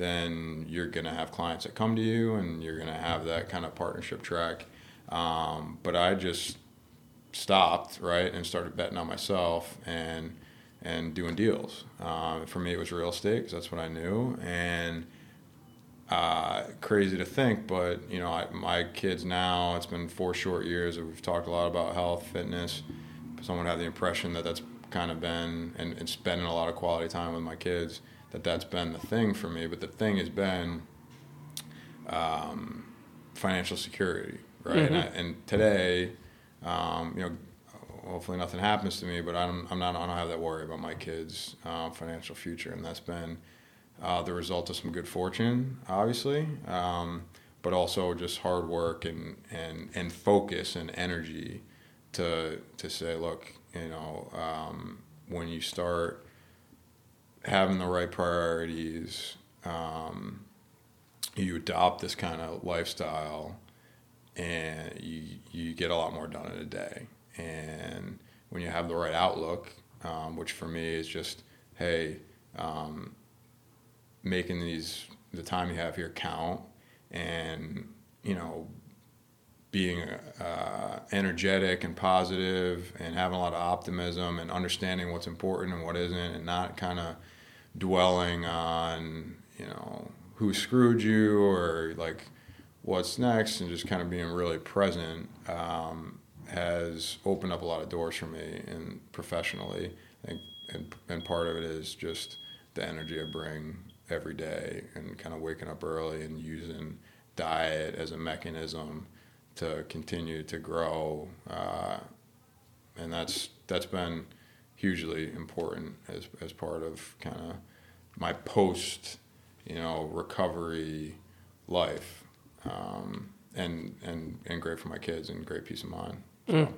then you're going to have clients that come to you and you're going to have that kind of partnership track. Um, but I just stopped, right, and started betting on myself and and doing deals. Um, for me, it was real estate because that's what I knew. And uh, crazy to think, but you know, I, my kids now. It's been four short years. We've talked a lot about health, fitness. Someone had the impression that that's kind of been and, and spending a lot of quality time with my kids. That that's been the thing for me. But the thing has been um, financial security, right? Mm-hmm. And, I, and, today, um, you know, hopefully nothing happens to me, but I'm, I'm not, I don't have that worry about my kids' uh, financial future, and that's been uh, the result of some good fortune, obviously, um, but also just hard work and, and, and focus and energy to to say, look, you know, um, when you start having the right priorities, um, you adopt this kind of lifestyle, and you you get a lot more done in a day. And when you have the right outlook, um, which for me is just, hey, um, making these the time you have here count and you know being uh, energetic and positive and having a lot of optimism and understanding what's important and what isn't and not kind of dwelling on you know who screwed you or like what's next and just kind of being really present um, has opened up a lot of doors for me and professionally. And, and, and part of it is just the energy I bring every day and kind of waking up early and using diet as a mechanism to continue to grow. Uh, and that's that's been hugely important as, as part of kind of my post, you know, recovery life. Um, and, and, and great for my kids and great peace of mind. So, mm,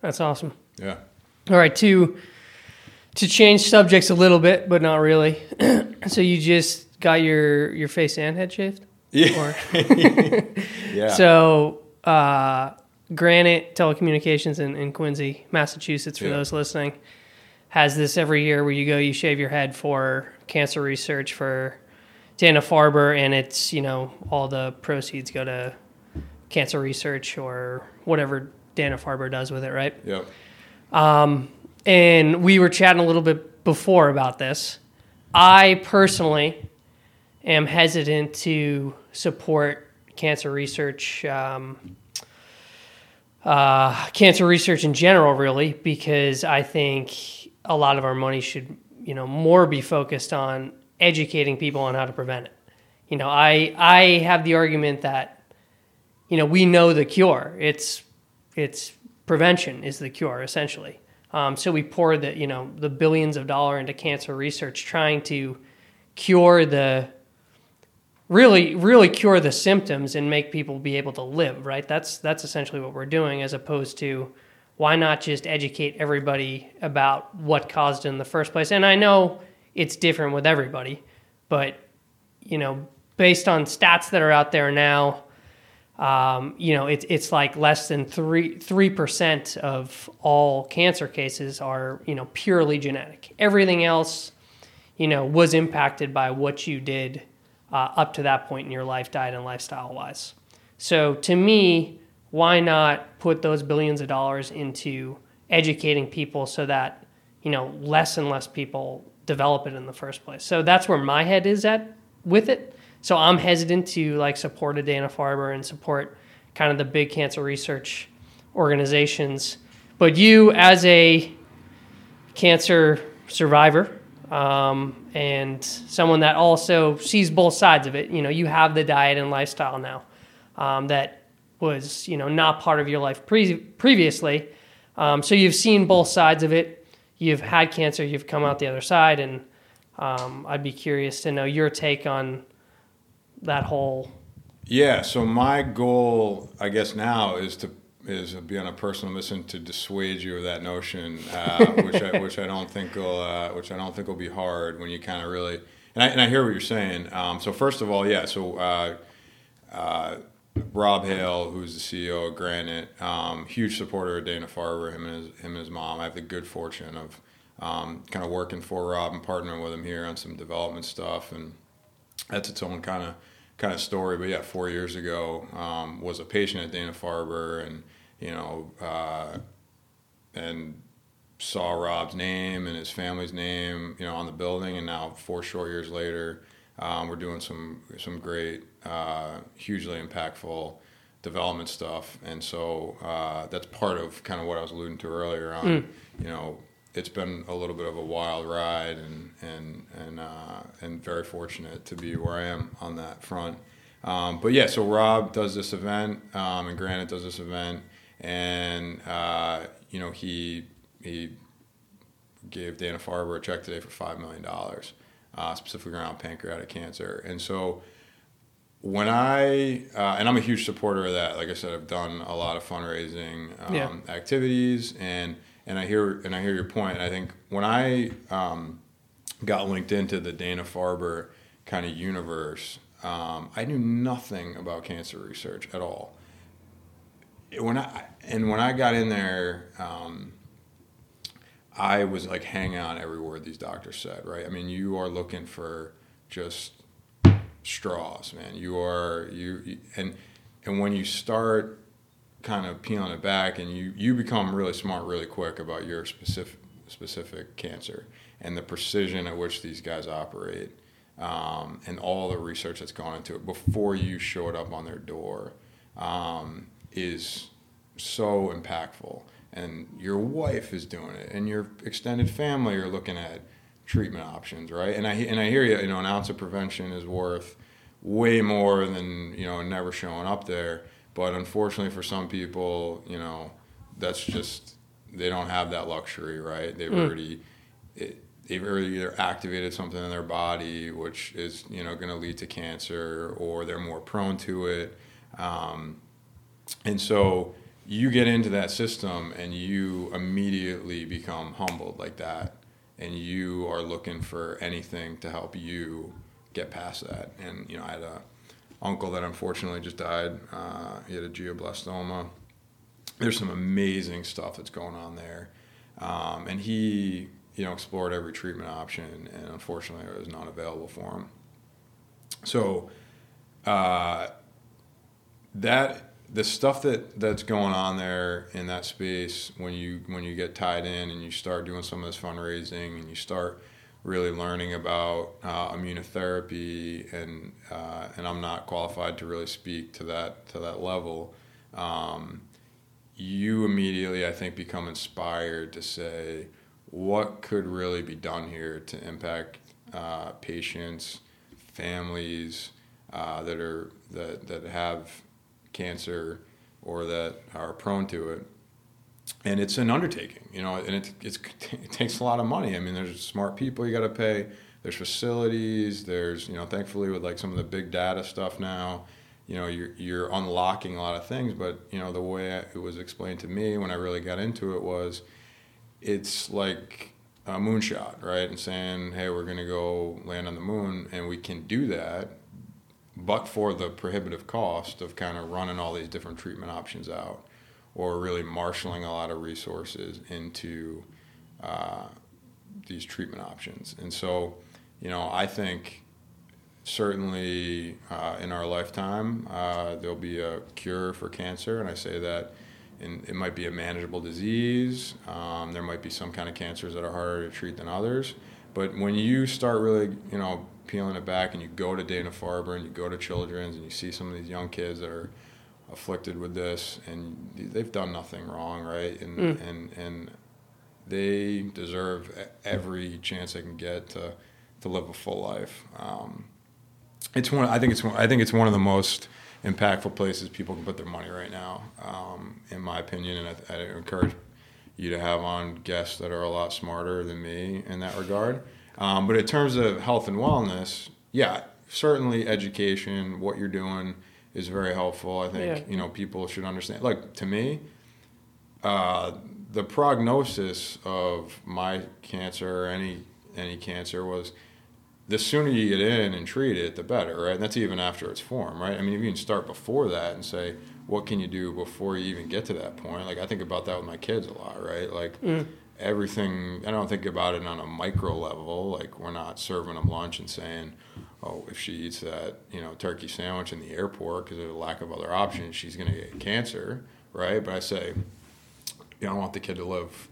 that's awesome. Yeah. All right. To, to change subjects a little bit, but not really. so you just got your your face and head shaved? Yeah. yeah. So uh, Granite Telecommunications in, in Quincy, Massachusetts, for yeah. those listening, has this every year where you go, you shave your head for cancer research for Dana Farber, and it's you know all the proceeds go to cancer research or whatever Dana Farber does with it, right? Yep. Um, and we were chatting a little bit before about this. I personally am hesitant to support cancer research, um, uh, cancer research in general, really, because I think a lot of our money should, you know, more be focused on educating people on how to prevent it. You know, I I have the argument that, you know, we know the cure. It's it's prevention is the cure essentially. Um, so we pour the you know the billions of dollar into cancer research, trying to cure the really really cure the symptoms and make people be able to live. Right. That's that's essentially what we're doing, as opposed to why not just educate everybody about what caused it in the first place. And I know it's different with everybody, but you know based on stats that are out there now um, you know, it's it's like less than three three percent of all cancer cases are you know purely genetic. Everything else, you know, was impacted by what you did uh, up to that point in your life, diet and lifestyle wise. So to me, why not put those billions of dollars into educating people so that you know less and less people develop it in the first place? So that's where my head is at with it. So I'm hesitant to like support a Dana Farber and support kind of the big cancer research organizations. But you, as a cancer survivor um, and someone that also sees both sides of it, you know, you have the diet and lifestyle now um, that was, you know, not part of your life pre- previously. Um, so you've seen both sides of it. You've had cancer. You've come out the other side, and um, I'd be curious to know your take on that whole yeah so my goal i guess now is to is be on a personal mission to dissuade you of that notion uh, which i which i don't think will uh, which i don't think will be hard when you kind of really and I, and I hear what you're saying um, so first of all yeah so uh, uh Rob Hale, who's the CEO of Granite, um, huge supporter of Dana Farber, him and his him and his mom. I have the good fortune of um, kind of working for Rob and partnering with him here on some development stuff, and that's its own kind of kind of story. But yeah, four years ago, um, was a patient at Dana Farber, and you know, uh, and saw Rob's name and his family's name, you know, on the building, and now four short years later, um, we're doing some some great, uh, hugely impactful development stuff, and so uh, that's part of kind of what I was alluding to earlier on. Mm. You know, it's been a little bit of a wild ride, and and and uh, and very fortunate to be where I am on that front. Um, but yeah, so Rob does this event, um, and Granite does this event, and uh, you know he he gave Dana Farber a check today for five million dollars, uh, specifically around pancreatic cancer, and so when I uh, and I'm a huge supporter of that. Like I said, I've done a lot of fundraising um, yeah. activities, and and I hear and I hear your point. I think when I um, got linked into the Dana Farber kind of universe, um, I knew nothing about cancer research at all. When I and when I got in there, um, I was like hanging on every word these doctors said. Right? I mean, you are looking for just straws, man. You are you and and when you start kind of peeling it back and you you become really smart really quick about your specific specific cancer and the precision at which these guys operate um, and all the research that's gone into it before you showed up on their door um, is so impactful and your wife is doing it and your extended family are looking at treatment options, right? And I and I hear you. You know, an ounce of prevention is worth way more than you know never showing up there. But unfortunately, for some people, you know, that's just they don't have that luxury, right? They've mm. already it, they've already either activated something in their body, which is you know going to lead to cancer, or they're more prone to it. Um, and so you get into that system and you immediately become humbled like that and you are looking for anything to help you get past that. And you know, I had a uncle that unfortunately just died. Uh, he had a glioblastoma. There's some amazing stuff that's going on there, um, and he you know explored every treatment option, and unfortunately, it was not available for him. So uh, that the stuff that that's going on there in that space when you when you get tied in and you start doing some of this fundraising and you start really learning about uh, immunotherapy and uh, and I'm not qualified to really speak to that to that level. Um, you immediately, I think, become inspired to say what could really be done here to impact uh, patients, families uh, that are that that have cancer or that are prone to it. And it's an undertaking, you know, and it, it takes a lot of money. I mean, there's smart people you got to pay. There's facilities. There's, you know, thankfully with like some of the big data stuff now, you know, you're, you're unlocking a lot of things. But, you know, the way it was explained to me when I really got into it was it's like a moonshot, right? And saying, hey, we're going to go land on the moon and we can do that but for the prohibitive cost of kind of running all these different treatment options out or really marshaling a lot of resources into uh, these treatment options. And so, you know, I think certainly uh, in our lifetime uh, there'll be a cure for cancer, and I say that. It might be a manageable disease. Um, there might be some kind of cancers that are harder to treat than others. But when you start really, you know, peeling it back and you go to Dana Farber and you go to Children's and you see some of these young kids that are afflicted with this and they've done nothing wrong, right? And mm. and and they deserve every chance they can get to to live a full life. Um, it's one. I think it's one, I think it's one of the most impactful places people can put their money right now, um, in my opinion. And I, I encourage you to have on guests that are a lot smarter than me in that regard. Um, but in terms of health and wellness, yeah, certainly education, what you're doing is very helpful. I think yeah. you know people should understand. Like to me, uh, the prognosis of my cancer or any any cancer was the sooner you get in and treat it, the better, right? And that's even after it's formed, right? I mean, if you can start before that and say, what can you do before you even get to that point? Like I think about that with my kids a lot, right? Like, mm. everything. I don't think about it on a micro level. Like we're not serving them lunch and saying, "Oh, if she eats that, you know, turkey sandwich in the airport because of a lack of other options, she's going to get cancer." Right? But I say, you know, I want the kid to live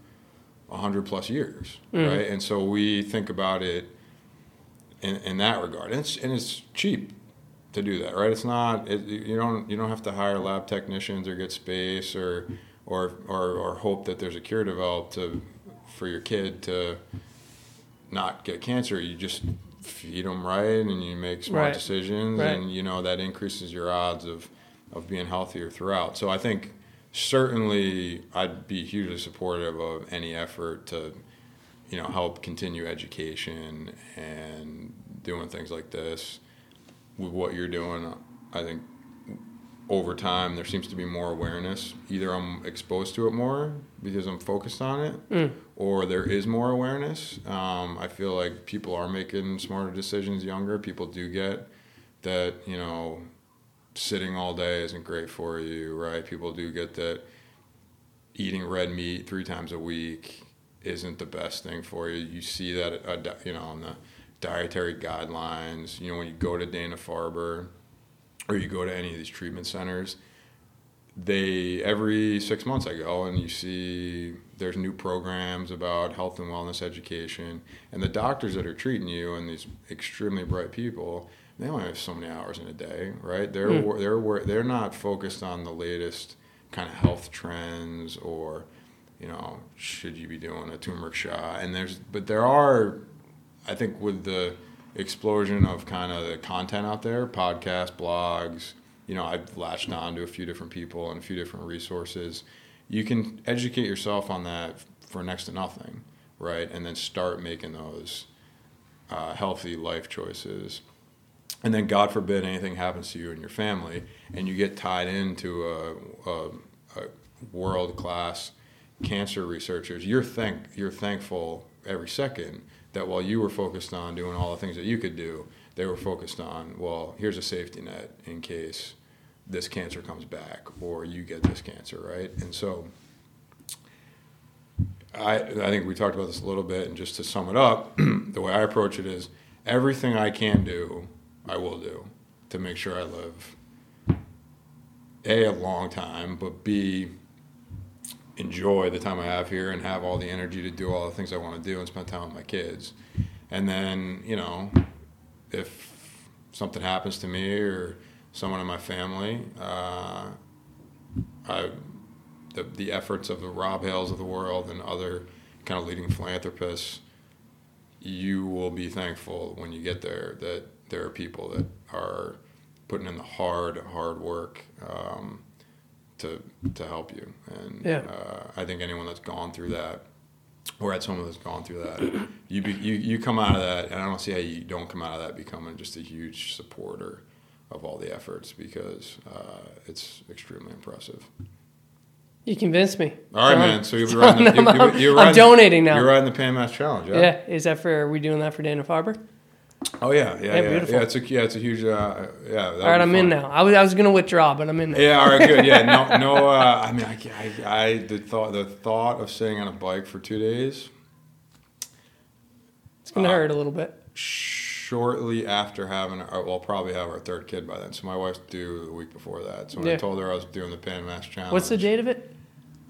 hundred plus years, Mm. right? And so we think about it in, in that regard, and it's and it's cheap to do that, right? It's not it, you don't you don't have to hire lab technicians or get space or or or, or hope that there's a cure developed to for your kid to not get cancer. You just feed them right, and you make smart Right. decisions, Right. and you know that increases your odds of of being healthier throughout. So I think certainly I'd be hugely supportive of any effort to you know help continue education and doing things like this with what you're doing i think over time there seems to be more awareness either i'm exposed to it more because i'm focused on it mm. Or there is more awareness um, i feel like people are making smarter decisions younger people do get that you know sitting all day isn't great for you right people do get that eating red meat three times a week isn't the best thing for you. You see that, uh, you know, on the dietary guidelines. You know, when you go to Dana Farber or you go to any of these treatment centers, they every six months I go and you see there's new programs about health and wellness education, and the doctors that are treating you and these extremely bright people, they only have so many hours in a day, right? They're hmm. wor- they're they're not focused on the latest kind of health trends or you know, should you be doing a turmeric shot? And there's, but there are, I think, with the explosion of kind of the content out there, podcasts, blogs, you know, I've latched on to a few different people and a few different resources. You can educate yourself on that for next to nothing, right? And then start making those uh, healthy life choices. And then, God forbid, anything happens to you and your family, and you get tied into a, a, a world class cancer researchers, you're thank you're thankful every second that while you were focused on doing all the things that you could do, they were focused on well, here's a safety net in case this cancer comes back or you get this cancer, right? And so I I think we talked about this a little bit, and just to sum it up, the way I approach it is everything I can do, I will do to make sure I live a a long time, but b enjoy the time I have here and have all the energy to do all the things I want to do and spend time with my kids. And then, you know, if something happens to me or someone in my family, uh, I, the, the efforts of the Rob Hales of the world and other kind of leading philanthropists, you will be thankful when you get there that there are people that are putting in the hard, hard work. Um, to to help you. And Yeah. uh, I think anyone that's gone through that, or had someone that's gone through that, you be, you you come out of that, and I don't see how you don't come out of that becoming just a huge supporter of all the efforts because uh, it's extremely impressive. You convinced me. All right, man. So you'll be riding the, you, I'm- you, you're I'm riding, donating now. You're riding the Pan Mass Challenge, yeah? Yeah, is that for? Are we doing that for Dana Farber? Oh yeah, yeah, Yeah, yeah. beautiful. Yeah, it's a yeah, it's a huge uh, yeah. All right, I'm in now. I was I was gonna withdraw, but I'm in now. Yeah, all right, good. Yeah, no, no. Uh, I mean, I, I, I the thought, the thought of sitting on a bike for two days, It's gonna uh, hurt a little bit. Shortly after having, our, well, probably have our third kid by then. So my wife's due the week before that. So when Yeah. I told her I was doing the Pan Mass Challenge, What's the date of it?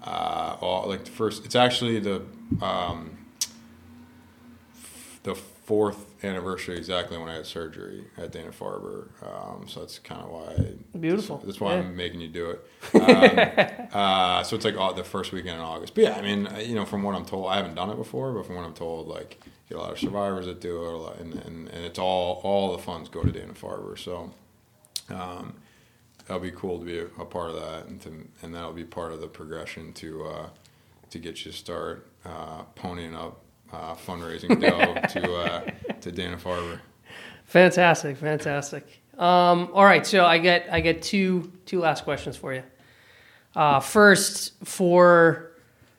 Uh, well, like the first, it's actually the um, f- the fourth anniversary exactly when I had surgery at Dana Farber. Um, so that's kind of why. Beautiful. That's, why Yeah. I'm making you do it. Um, uh, so it's like all, the first weekend in August. But yeah, I mean, uh, you know, from what I'm told, I haven't done it before, but from what I'm told, like you get a lot of survivors that do it, a lot, and, and, and it's all all the funds go to Dana Farber. So. Um, that'll be cool to be a, a part of that, and to, and that'll be part of the progression to uh, to get you to start uh, ponying up uh, fundraising dough to uh, to Dana Farber. Fantastic, fantastic. Um, all right, so I get I get two two last questions for you. Uh, first, for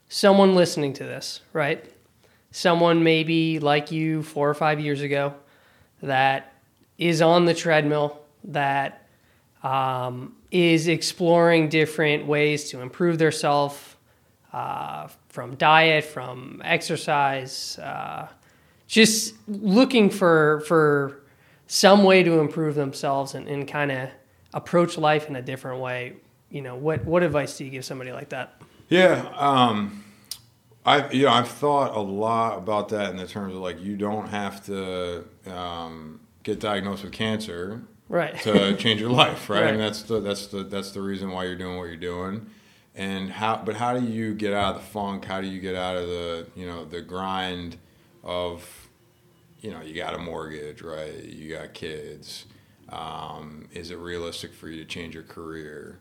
someone listening to this, right? Someone maybe like you four or five years ago that is on the treadmill that um, is exploring different ways to improve their self uh, from diet, from exercise, uh, just looking for for some way to improve themselves and, and kind of approach life in a different way. You know, what what advice do you give somebody like that? Yeah, um, I you know I've thought a lot about that in the terms of like you don't have to um, get diagnosed with cancer right to change your life, right? Right. And that's the that's the that's the reason why you're doing what you're doing. And how but how do you get out of the funk? How do you get out of the, you know, the grind of you know, you got a mortgage, right? You got kids. Um, is it realistic for you to change your career?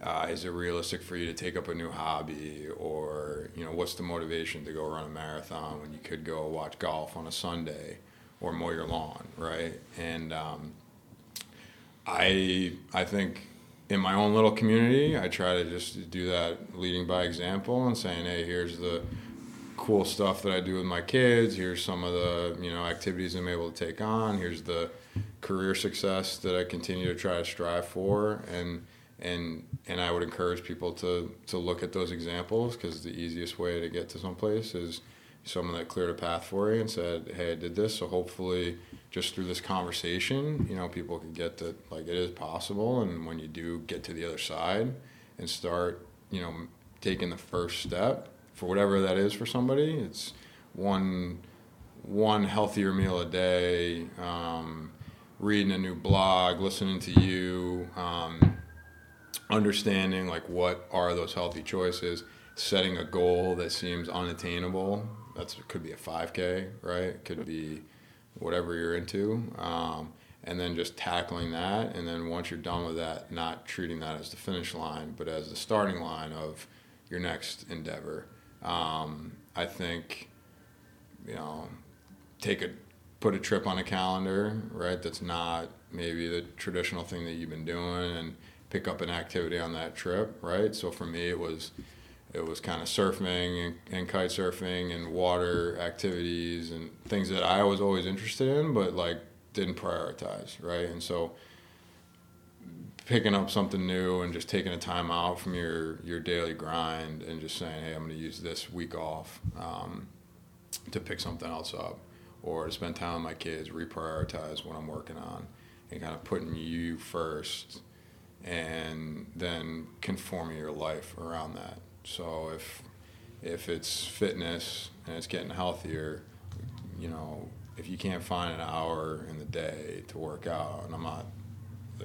Uh, is it realistic for you to take up a new hobby, or you know, what's the motivation to go run a marathon when you could go watch golf on a Sunday or mow your lawn, right? And um, I I think in my own little community, I try to just do that, leading by example and saying, hey, here's the cool stuff that I do with my kids. Here's some of the you know activities I'm able to take on. Here's the career success that I continue to try to strive for, and and and I would encourage people to to look at those examples because the easiest way to get to someplace is someone that cleared a path for you and said, "Hey, I did this." So hopefully, just through this conversation, you know, people can get that like it is possible, and when you do get to the other side and start, you know, taking the first step for whatever that is for somebody, it's one one healthier meal a day, um, reading a new blog, listening to you, um, understanding like what are those healthy choices, setting a goal that seems unattainable. That's could be a 5K, right? Could be whatever you're into, um, and then just tackling that. And then once you're done with that, not treating that as the finish line, but as the starting line of your next endeavor. Um, I think, you know, take a put a trip on a calendar, right? That's not maybe the traditional thing that you've been doing, and pick up an activity on that trip, right? So for me, it was it was kind of surfing and, and kite surfing and water activities and things that I was always interested in, but like didn't prioritize, right? And so picking up something new and just taking a time out from your your daily grind and just saying, hey, I'm going to use this week off um, to pick something else up or to spend time with my kids, reprioritize what I'm working on, and kind of putting you first, and then conforming your life around that. So if if it's fitness and it's getting healthier, you know, if you can't find an hour in the day to work out, and I'm not,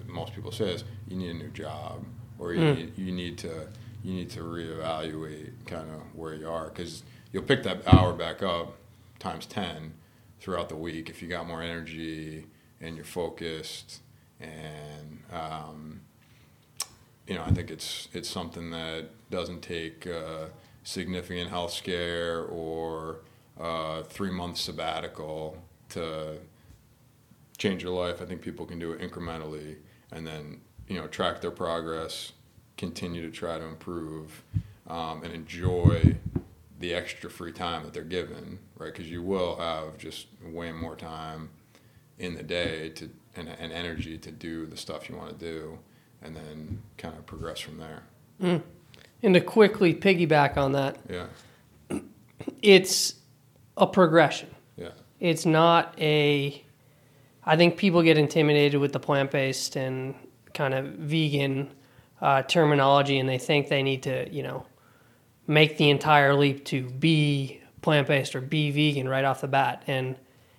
most people say is you need a new job, or you Mm. need, you need to you need to reevaluate kind of where you are because you'll pick that hour back up times ten throughout the week if you got more energy and you're focused and um, you know I think it's it's something that doesn't take significant health scare or a three month sabbatical to change your life. I think people can do it incrementally and then you know track their progress, continue to try to improve, um, and enjoy the extra free time that they're given, right? Because you will have just way more time in the day to and, and energy to do the stuff you want to do, and then kind of progress from there. And to quickly piggyback on that, Yeah, it's a progression. yeah, It's not a. I think people get intimidated with the plant based and kind of vegan uh, terminology, and they think they need to, you know, make the entire leap to be plant based or be vegan right off the bat. And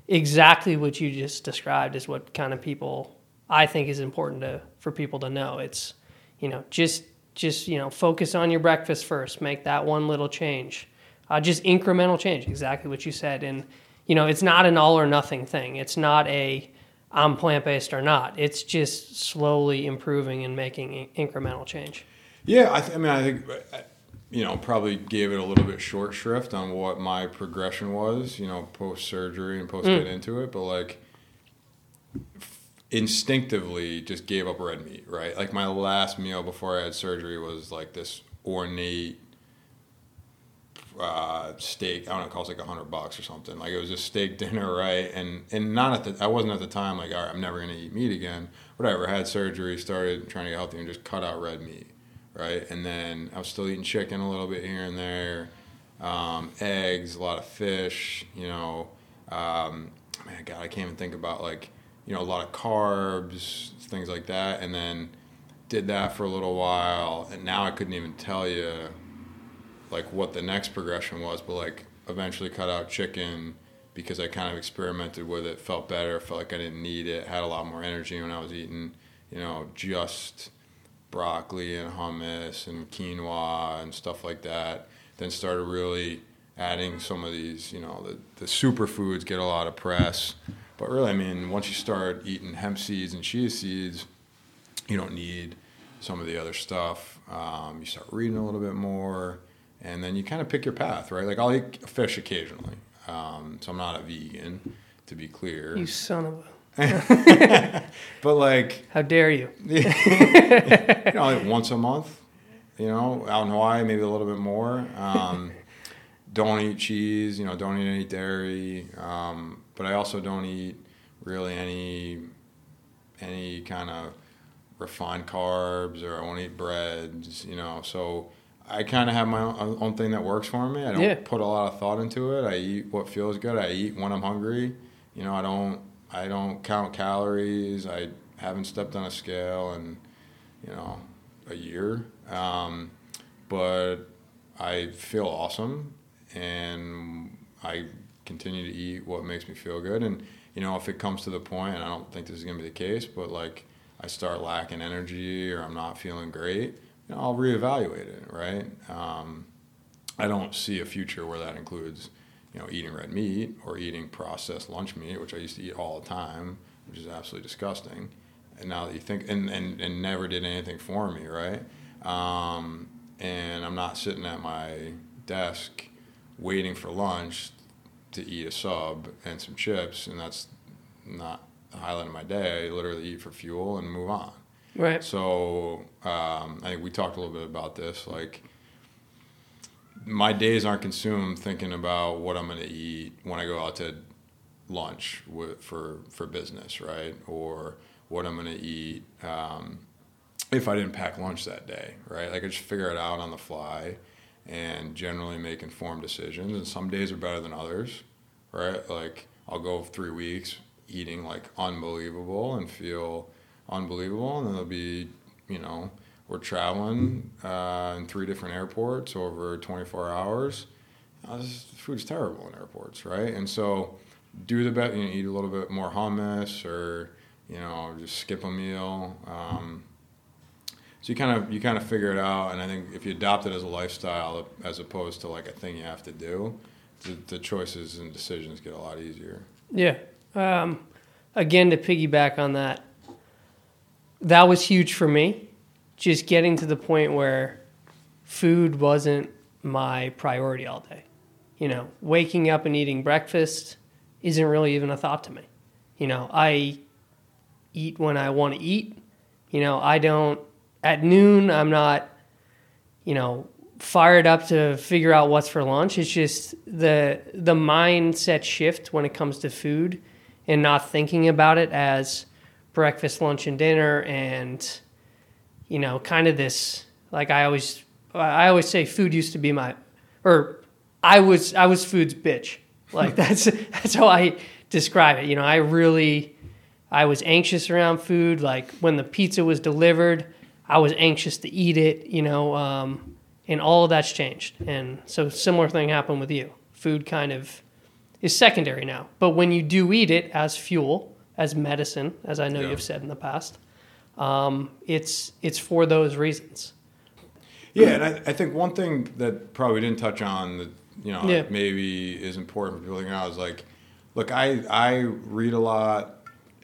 exactly what you just described is what kind of people I think is important to for people to know. It's, you know, just just you know focus on your breakfast first. Make that one little change. Uh, just incremental change, exactly what you said. And you know, it's not an all or nothing thing. It's not a I'm plant based or not. It's just slowly improving and making in- incremental change. yeah. I, th- I mean, I think you know probably gave it a little bit short shrift on what my progression was, you know, post surgery and post get mm. into it, but like instinctively just gave up red meat, right? Like my last meal before I had surgery was like this ornate uh, steak. I don't know, it cost like a hundred bucks or something. Like it was a steak dinner, right? And and not at the I wasn't at the time like, all right, I'm never gonna eat meat again. Whatever. I had surgery, started trying to get healthy, and just cut out red meat, right? And then I was still eating chicken a little bit here and there. um, eggs, a lot of fish. You know, um, man, God, I can't even think about like you know a lot of carbs, things like that, and then did that for a little while, and now I couldn't even tell you like what the next progression was, but like eventually cut out chicken because I kind of experimented with it, felt better, felt like I didn't need it, had a lot more energy when I was eating, you know, just broccoli and hummus and quinoa and stuff like that. Then started really adding some of these, you know, the, the superfoods get a lot of press. But really, I mean, once you start eating hemp seeds and chia seeds, you don't need some of the other stuff. Um, you start reading a little bit more, and then you kind of pick your path, right? Like I'll eat fish occasionally, um, so I'm not a vegan, to be clear. You son of a. but like, How dare you? you know, like once a month, you know, out in Hawaii, maybe a little bit more. Um, don't eat cheese, you know, don't eat any dairy. Um, but I also don't eat really any any kind of refined carbs or I won't eat breads, you know. So I kind of have my own, own thing that works for me. I don't Yeah. put a lot of thought into it. I eat what feels good. I eat when I'm hungry. You know, I don't I don't count calories. I haven't stepped on a scale in you know a year. Um, but I feel awesome and I continue to eat what makes me feel good. And you know, if it comes to the point, and I don't think this is gonna be the case, but like I start lacking energy or I'm not feeling great, you know, I'll reevaluate it. Right? Um, I don't see a future where that includes, you know, eating red meat or eating processed lunch meat, which I used to eat all the time, which is absolutely disgusting. And now that you think, and, and, and never did anything for me, right? Um, and I'm not sitting at my desk waiting for lunch to eat a sub and some chips, and that's not the highlight of my day. I literally eat for fuel and move on. Right. So um, I think we talked a little bit about this. Like my days aren't consumed thinking about what I'm going to eat when I go out to lunch with, for for business, right? Or what I'm going to eat um, if I didn't pack lunch that day, right? Like I just figure it out on the fly and generally make informed decisions. And some days are better than others, right? Like I'll go three weeks eating like unbelievable and feel unbelievable, and then there'll be, you know, we're traveling uh, in three different airports over 24 hours. Uh, this food's terrible in airports, right? And so, do the best. You know, eat a little bit more hummus, or you know, just skip a meal. Um, so you kind of you kind of figure it out, and I think if you adopt it as a lifestyle as opposed to like a thing you have to do, the, the choices and decisions get a lot easier. Yeah. Um, again, to piggyback on that, that was huge for me. Just getting to the point where food wasn't my priority all day. You know, waking up and eating breakfast isn't really even a thought to me. You know, I eat when I want to eat. You know, I don't, at noon, I'm not, you know, fired up to figure out what's for lunch. It's just the the mindset shift when it comes to food and not thinking about it as breakfast, lunch, and dinner, and you know, kind of this like I always I always say food used to be my or I was I was food's bitch. Like that's that's how I describe it. You know, I really I was anxious around food. Like when the pizza was delivered, I was anxious to eat it. You know, um, and all of that's changed. And so similar thing happened with you. Food kind of is secondary now. But when you do eat it as fuel, as medicine, as I know Yeah. you've said in the past, um, it's it's for those reasons. Yeah, and I, I think one thing that probably didn't touch on that you know Yeah. maybe is important for people to know is like, look, I I read a lot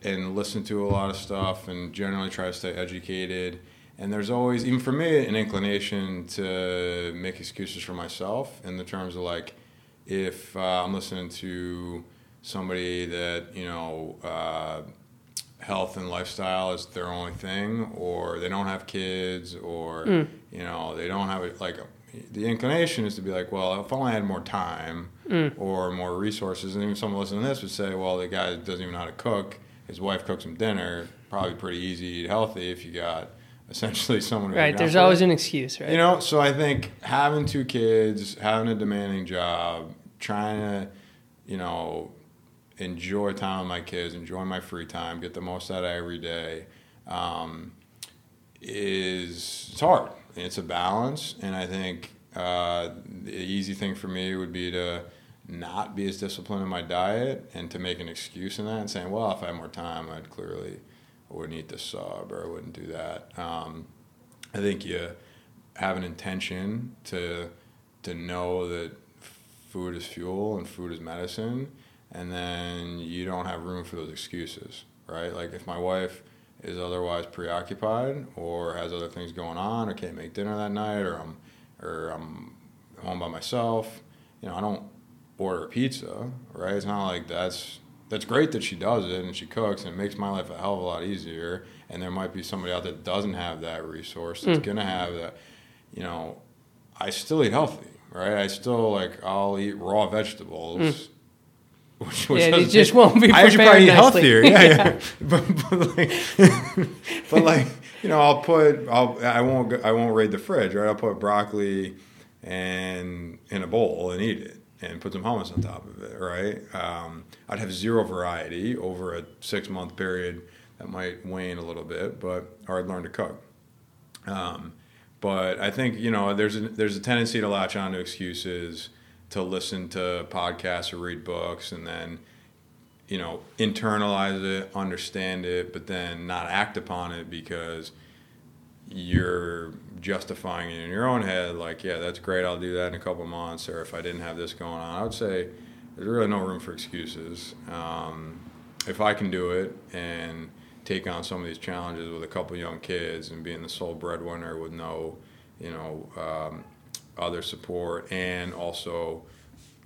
and listen to a lot of stuff and generally try to stay educated. And there's always, even for me, an inclination to make excuses for myself in the terms of like, if uh, I'm listening to somebody that you know. Uh, health and lifestyle is their only thing, or they don't have kids, or you know they don't have it. Like the inclination is to be like, well, if only I had more time or more resources, and even someone listening to this would say, well, the guy doesn't even know how to cook. His wife cooks him dinner. Probably pretty easy to eat healthy if you got essentially someone. who's Right. There's always you. an excuse, right? You know, so I think having two kids, having a demanding job, trying to, you know, enjoy time with my kids, enjoy my free time, get the most out of every day, um, is it's hard. It's a balance, and I think uh, the easy thing for me would be to not be as disciplined in my diet and to make an excuse in that and saying, well, if I had more time, I'd clearly wouldn't eat this sub or I wouldn't do that. Um, I think you have an intention to to know that food is fuel and food is medicine, and then you don't have room for those excuses, right? Like if my wife is otherwise preoccupied or has other things going on or can't make dinner that night or I'm or I'm home by myself, you know, I don't order pizza, right? It's not like that's that's great that she does it and she cooks and it makes my life a hell of a lot easier. And there might be somebody out that doesn't have that resource that's Mm. gonna have that. You know, I still eat healthy, right? I still like I'll eat raw vegetables. Which, which Yeah, it just won't be I should probably eat healthier. Yeah, yeah. but, but like, but like, you know, I'll put, I'll, I won't, I won't raid the fridge, right? I'll put broccoli and in a bowl and eat it, and put some hummus on top of it, right? Um, I'd have zero variety over a six month period. That might wane a little bit, but or I'd learn to cook. Um, but I think you know there's a, there's a tendency to latch on to excuses, to listen to podcasts or read books, and then you know internalize it, understand it, but then not act upon it because you're justifying it in your own head. Like, yeah, that's great. I'll do that in a couple months. Or if I didn't have this going on, I would say there's really no room for excuses. Um, if I can do it and take on some of these challenges with a couple young kids and being the sole breadwinner with no, you know, um, other support, and also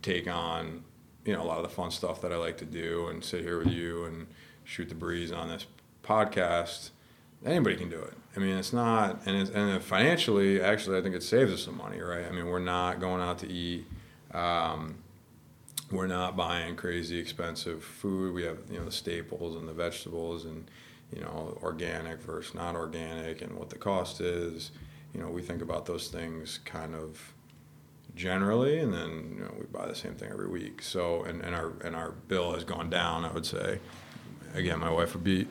take on, you know, a lot of the fun stuff that I like to do and sit here with you and shoot the breeze on this podcast. Anybody can do it. I mean, it's not, and it's, and financially, actually, I think it saves us some money, right? I mean, we're not going out to eat. Um, we're not buying crazy expensive food. We have you know the staples and the vegetables and you know organic versus not organic and what the cost is. You know we think about those things kind of generally, and then you know we buy the same thing every week. So and, and our and our bill has gone down. I would say. Again, my wife would be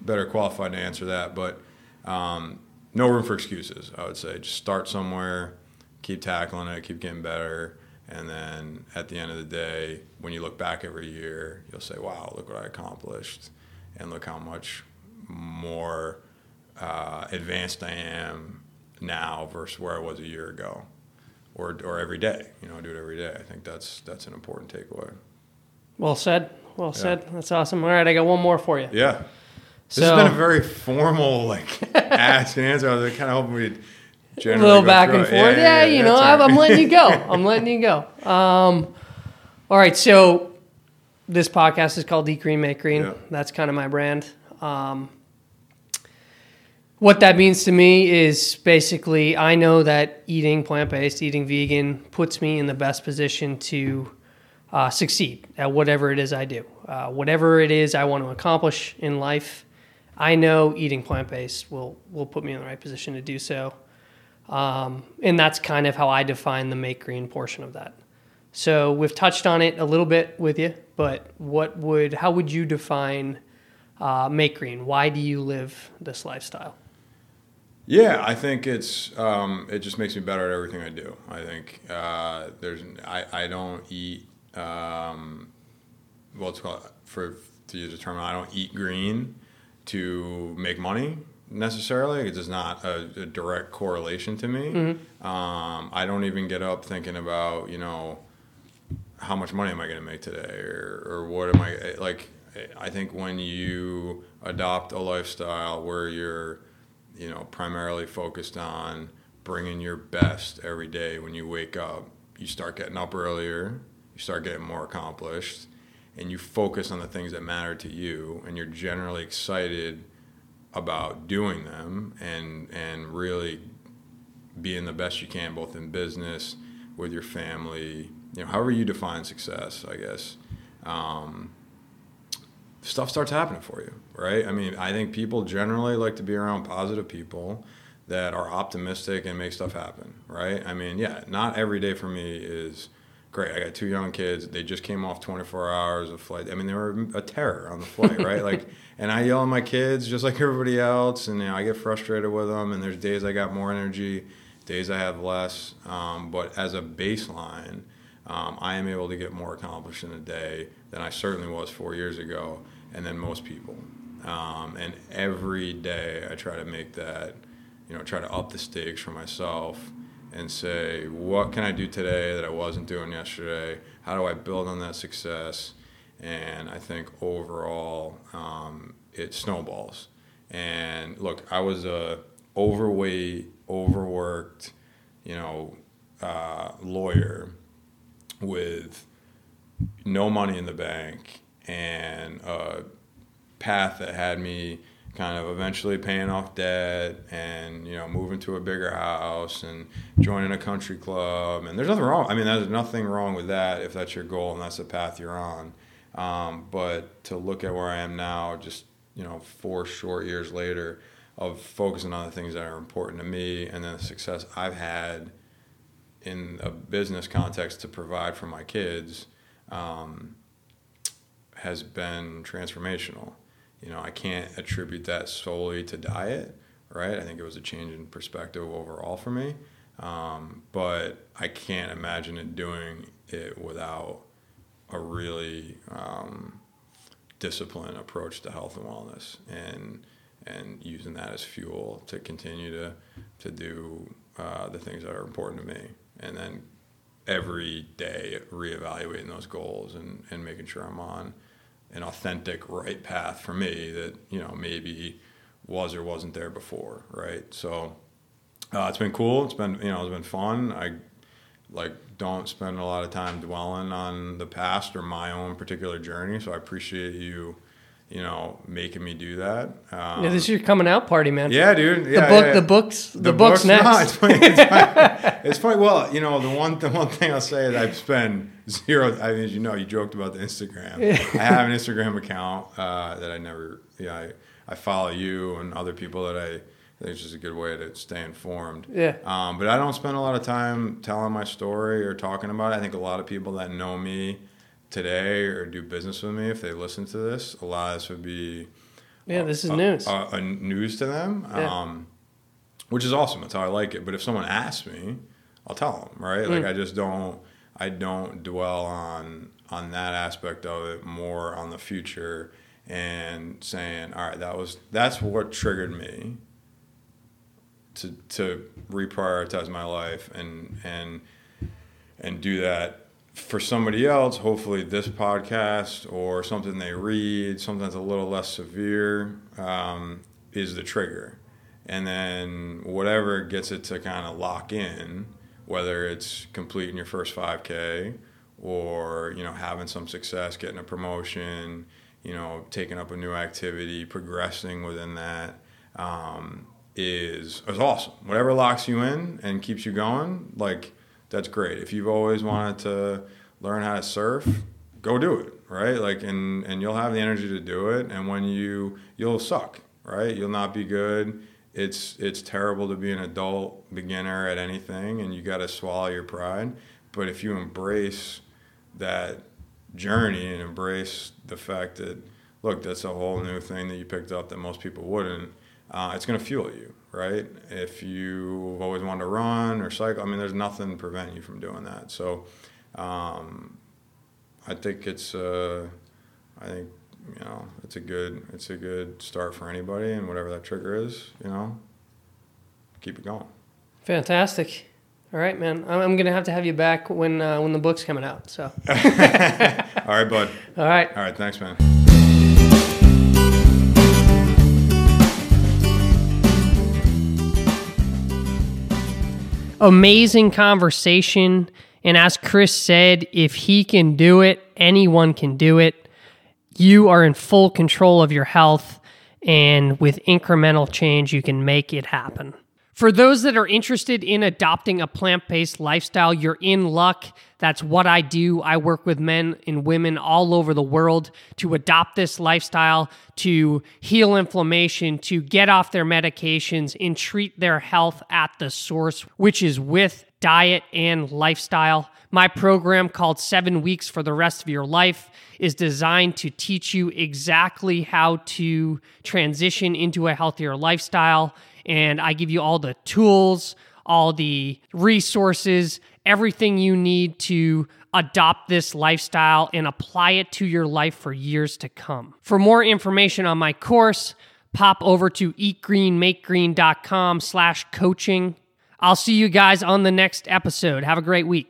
better qualified to answer that, but um, no room for excuses. I would say just start somewhere, keep tackling it, keep getting better. And then at the end of the day, when you look back every year, you'll say, wow, look what I accomplished. And look how much more uh, advanced I am now versus where I was a year ago. Or, or every day, you know, I do it every day. I think that's that's an important takeaway. Well said. Well said. That's awesome. All right, I got one more for you. Yeah, this So- has been a very formal like ask and answer. I was kind of hoping we'd a little go back and forth. Yeah, you know, I'm, I'm letting you go. I'm letting you go. Um, all right, so this podcast is called Green, Make Green. Yeah. That's kind of my brand. Um, what that means to me is basically I know that eating plant based, eating vegan puts me in the best position to uh, succeed at whatever it is I do. Uh, whatever it is I want to accomplish in life, I know eating plant based will, will put me in the right position to do so. Um, and that's kind of how I define the make green portion of that. So we've touched on it a little bit with you, but what would how would you define uh, make green? Why do you live this lifestyle? Yeah, I think it's um, it just makes me better at everything I do. I think uh, there's I, I don't eat um, well it's called for to use a term I don't eat green to make money necessarily. It's just not a, a direct correlation to me. Um, I don't even get up thinking about you know how much money am I going to make today or, or what am I like I think when you adopt a lifestyle where you're you know primarily focused on bringing your best every day. When you wake up you start getting up earlier you start getting more accomplished and you focus on the things that matter to you and you're generally excited about doing them and and really being the best you can both in business with your family you know however you define success i guess. Um, stuff starts happening for you, right? I mean, I think people generally like to be around positive people that are optimistic and make stuff happen, right? I mean, yeah, not every day for me is great. I got two young kids. They just came off 24 hours of flight. I mean, they were a terror on the flight, right? Like, and I yell at my kids just like everybody else, and you know, I get frustrated with them. And there's days I got more energy, days I have less. Um, but as a baseline, um, I am able to get more accomplished in a day than I certainly was four years ago, and then most people. Um, and every day I try to make that you know, try to up the stakes for myself and say, what can I do today that I wasn't doing yesterday? How do I build on that success? And I think overall, um, it snowballs. And look, I was a overweight, overworked, you know, uh, lawyer with no money in the bank and path that had me kind of eventually paying off debt and you know moving to a bigger house and joining a country club. And there's nothing wrong i mean there's nothing wrong with that if that's your goal and that's the path you're on. Um, but to look at where i am now just you know four short years later of focusing on the things that are important to me and then the success i've had in a business context to provide for my kids um, has been transformational you know, I can't attribute that solely to diet, right? I think it was a change in perspective overall for me. Um, but I can't imagine it doing it without a really um, disciplined approach to health and wellness and and using that as fuel to continue to to do uh, the things that are important to me and then every day reevaluating those goals and, and making sure I'm on an authentic right path for me that you know maybe was or wasn't there before, right? So uh, it's been cool. It's been you know it's been fun. I like don't spend a lot of time dwelling on the past or my own particular journey. So I appreciate you you know, making me do that. Um, yeah, this is your coming out party, man. Yeah, dude. Yeah, the book, yeah, the books, the, the books, books, next. No, it's, funny, it's, funny. it's funny. Well, you know, the one, the one thing I'll say is I've spent zero. I mean, as you know, you joked about the Instagram. I have an Instagram account uh, that I never. Yeah, I, I follow you and other people that I. I think it's just a good way to stay informed. Yeah. Um, but I don't spend a lot of time telling my story or talking about it. I think a lot of people that know me today or do business with me, if they listen to this, a lot of this would be yeah, this is news. A, a, news to them, yeah. um, which is awesome. That's how I like it. But if someone asks me, I'll tell them. Right? Mm. Like I just don't. I don't dwell on on that aspect of it. More on the future and saying, all right, that was that's what triggered me to to reprioritize my life and and and do that for somebody else, hopefully this podcast or something they read, something that's a little less severe, um, is the trigger. And then whatever gets it to kind of lock in, whether it's completing your first 5K or, you know, having some success, getting a promotion, you know, taking up a new activity, progressing within that, um, is, is awesome. Whatever locks you in and keeps you going, like – that's great. If you've always wanted to learn how to surf, go do it, right? Like, and and you'll have the energy to do it. And when you you'll suck, right? You'll not be good. It's it's terrible to be an adult beginner at anything, and you got to swallow your pride. But if you embrace that journey and embrace the fact that look, that's a whole new thing that you picked up that most people wouldn't. Uh, it's going to fuel you, right? If you've always wanted to run or cycle, I mean, there's nothing preventing you from doing that. So, um, I think it's, uh, I think you know, it's a good, it's a good start for anybody, and whatever that trigger is, you know, keep it going. Fantastic. All right, man. I'm gonna have to have you back when uh, when the book's coming out. So. All right, bud. All right. All right. Thanks, man. Amazing conversation. And as Chris said, if he can do it, anyone can do it. You are in full control of your health, and with incremental change, you can make it happen. For those that are interested in adopting a plant based lifestyle, you're in luck. That's what I do. I work with men and women all over the world to adopt this lifestyle, to heal inflammation, to get off their medications, and treat their health at the source, which is with diet and lifestyle. My program called Seven Weeks for the Rest of Your Life is designed to teach you exactly how to transition into a healthier lifestyle and I give you all the tools, all the resources, everything you need to adopt this lifestyle and apply it to your life for years to come. For more information on my course, pop over to eatgreenmakegreen.com slash coaching. I'll see you guys on the next episode. Have a great week.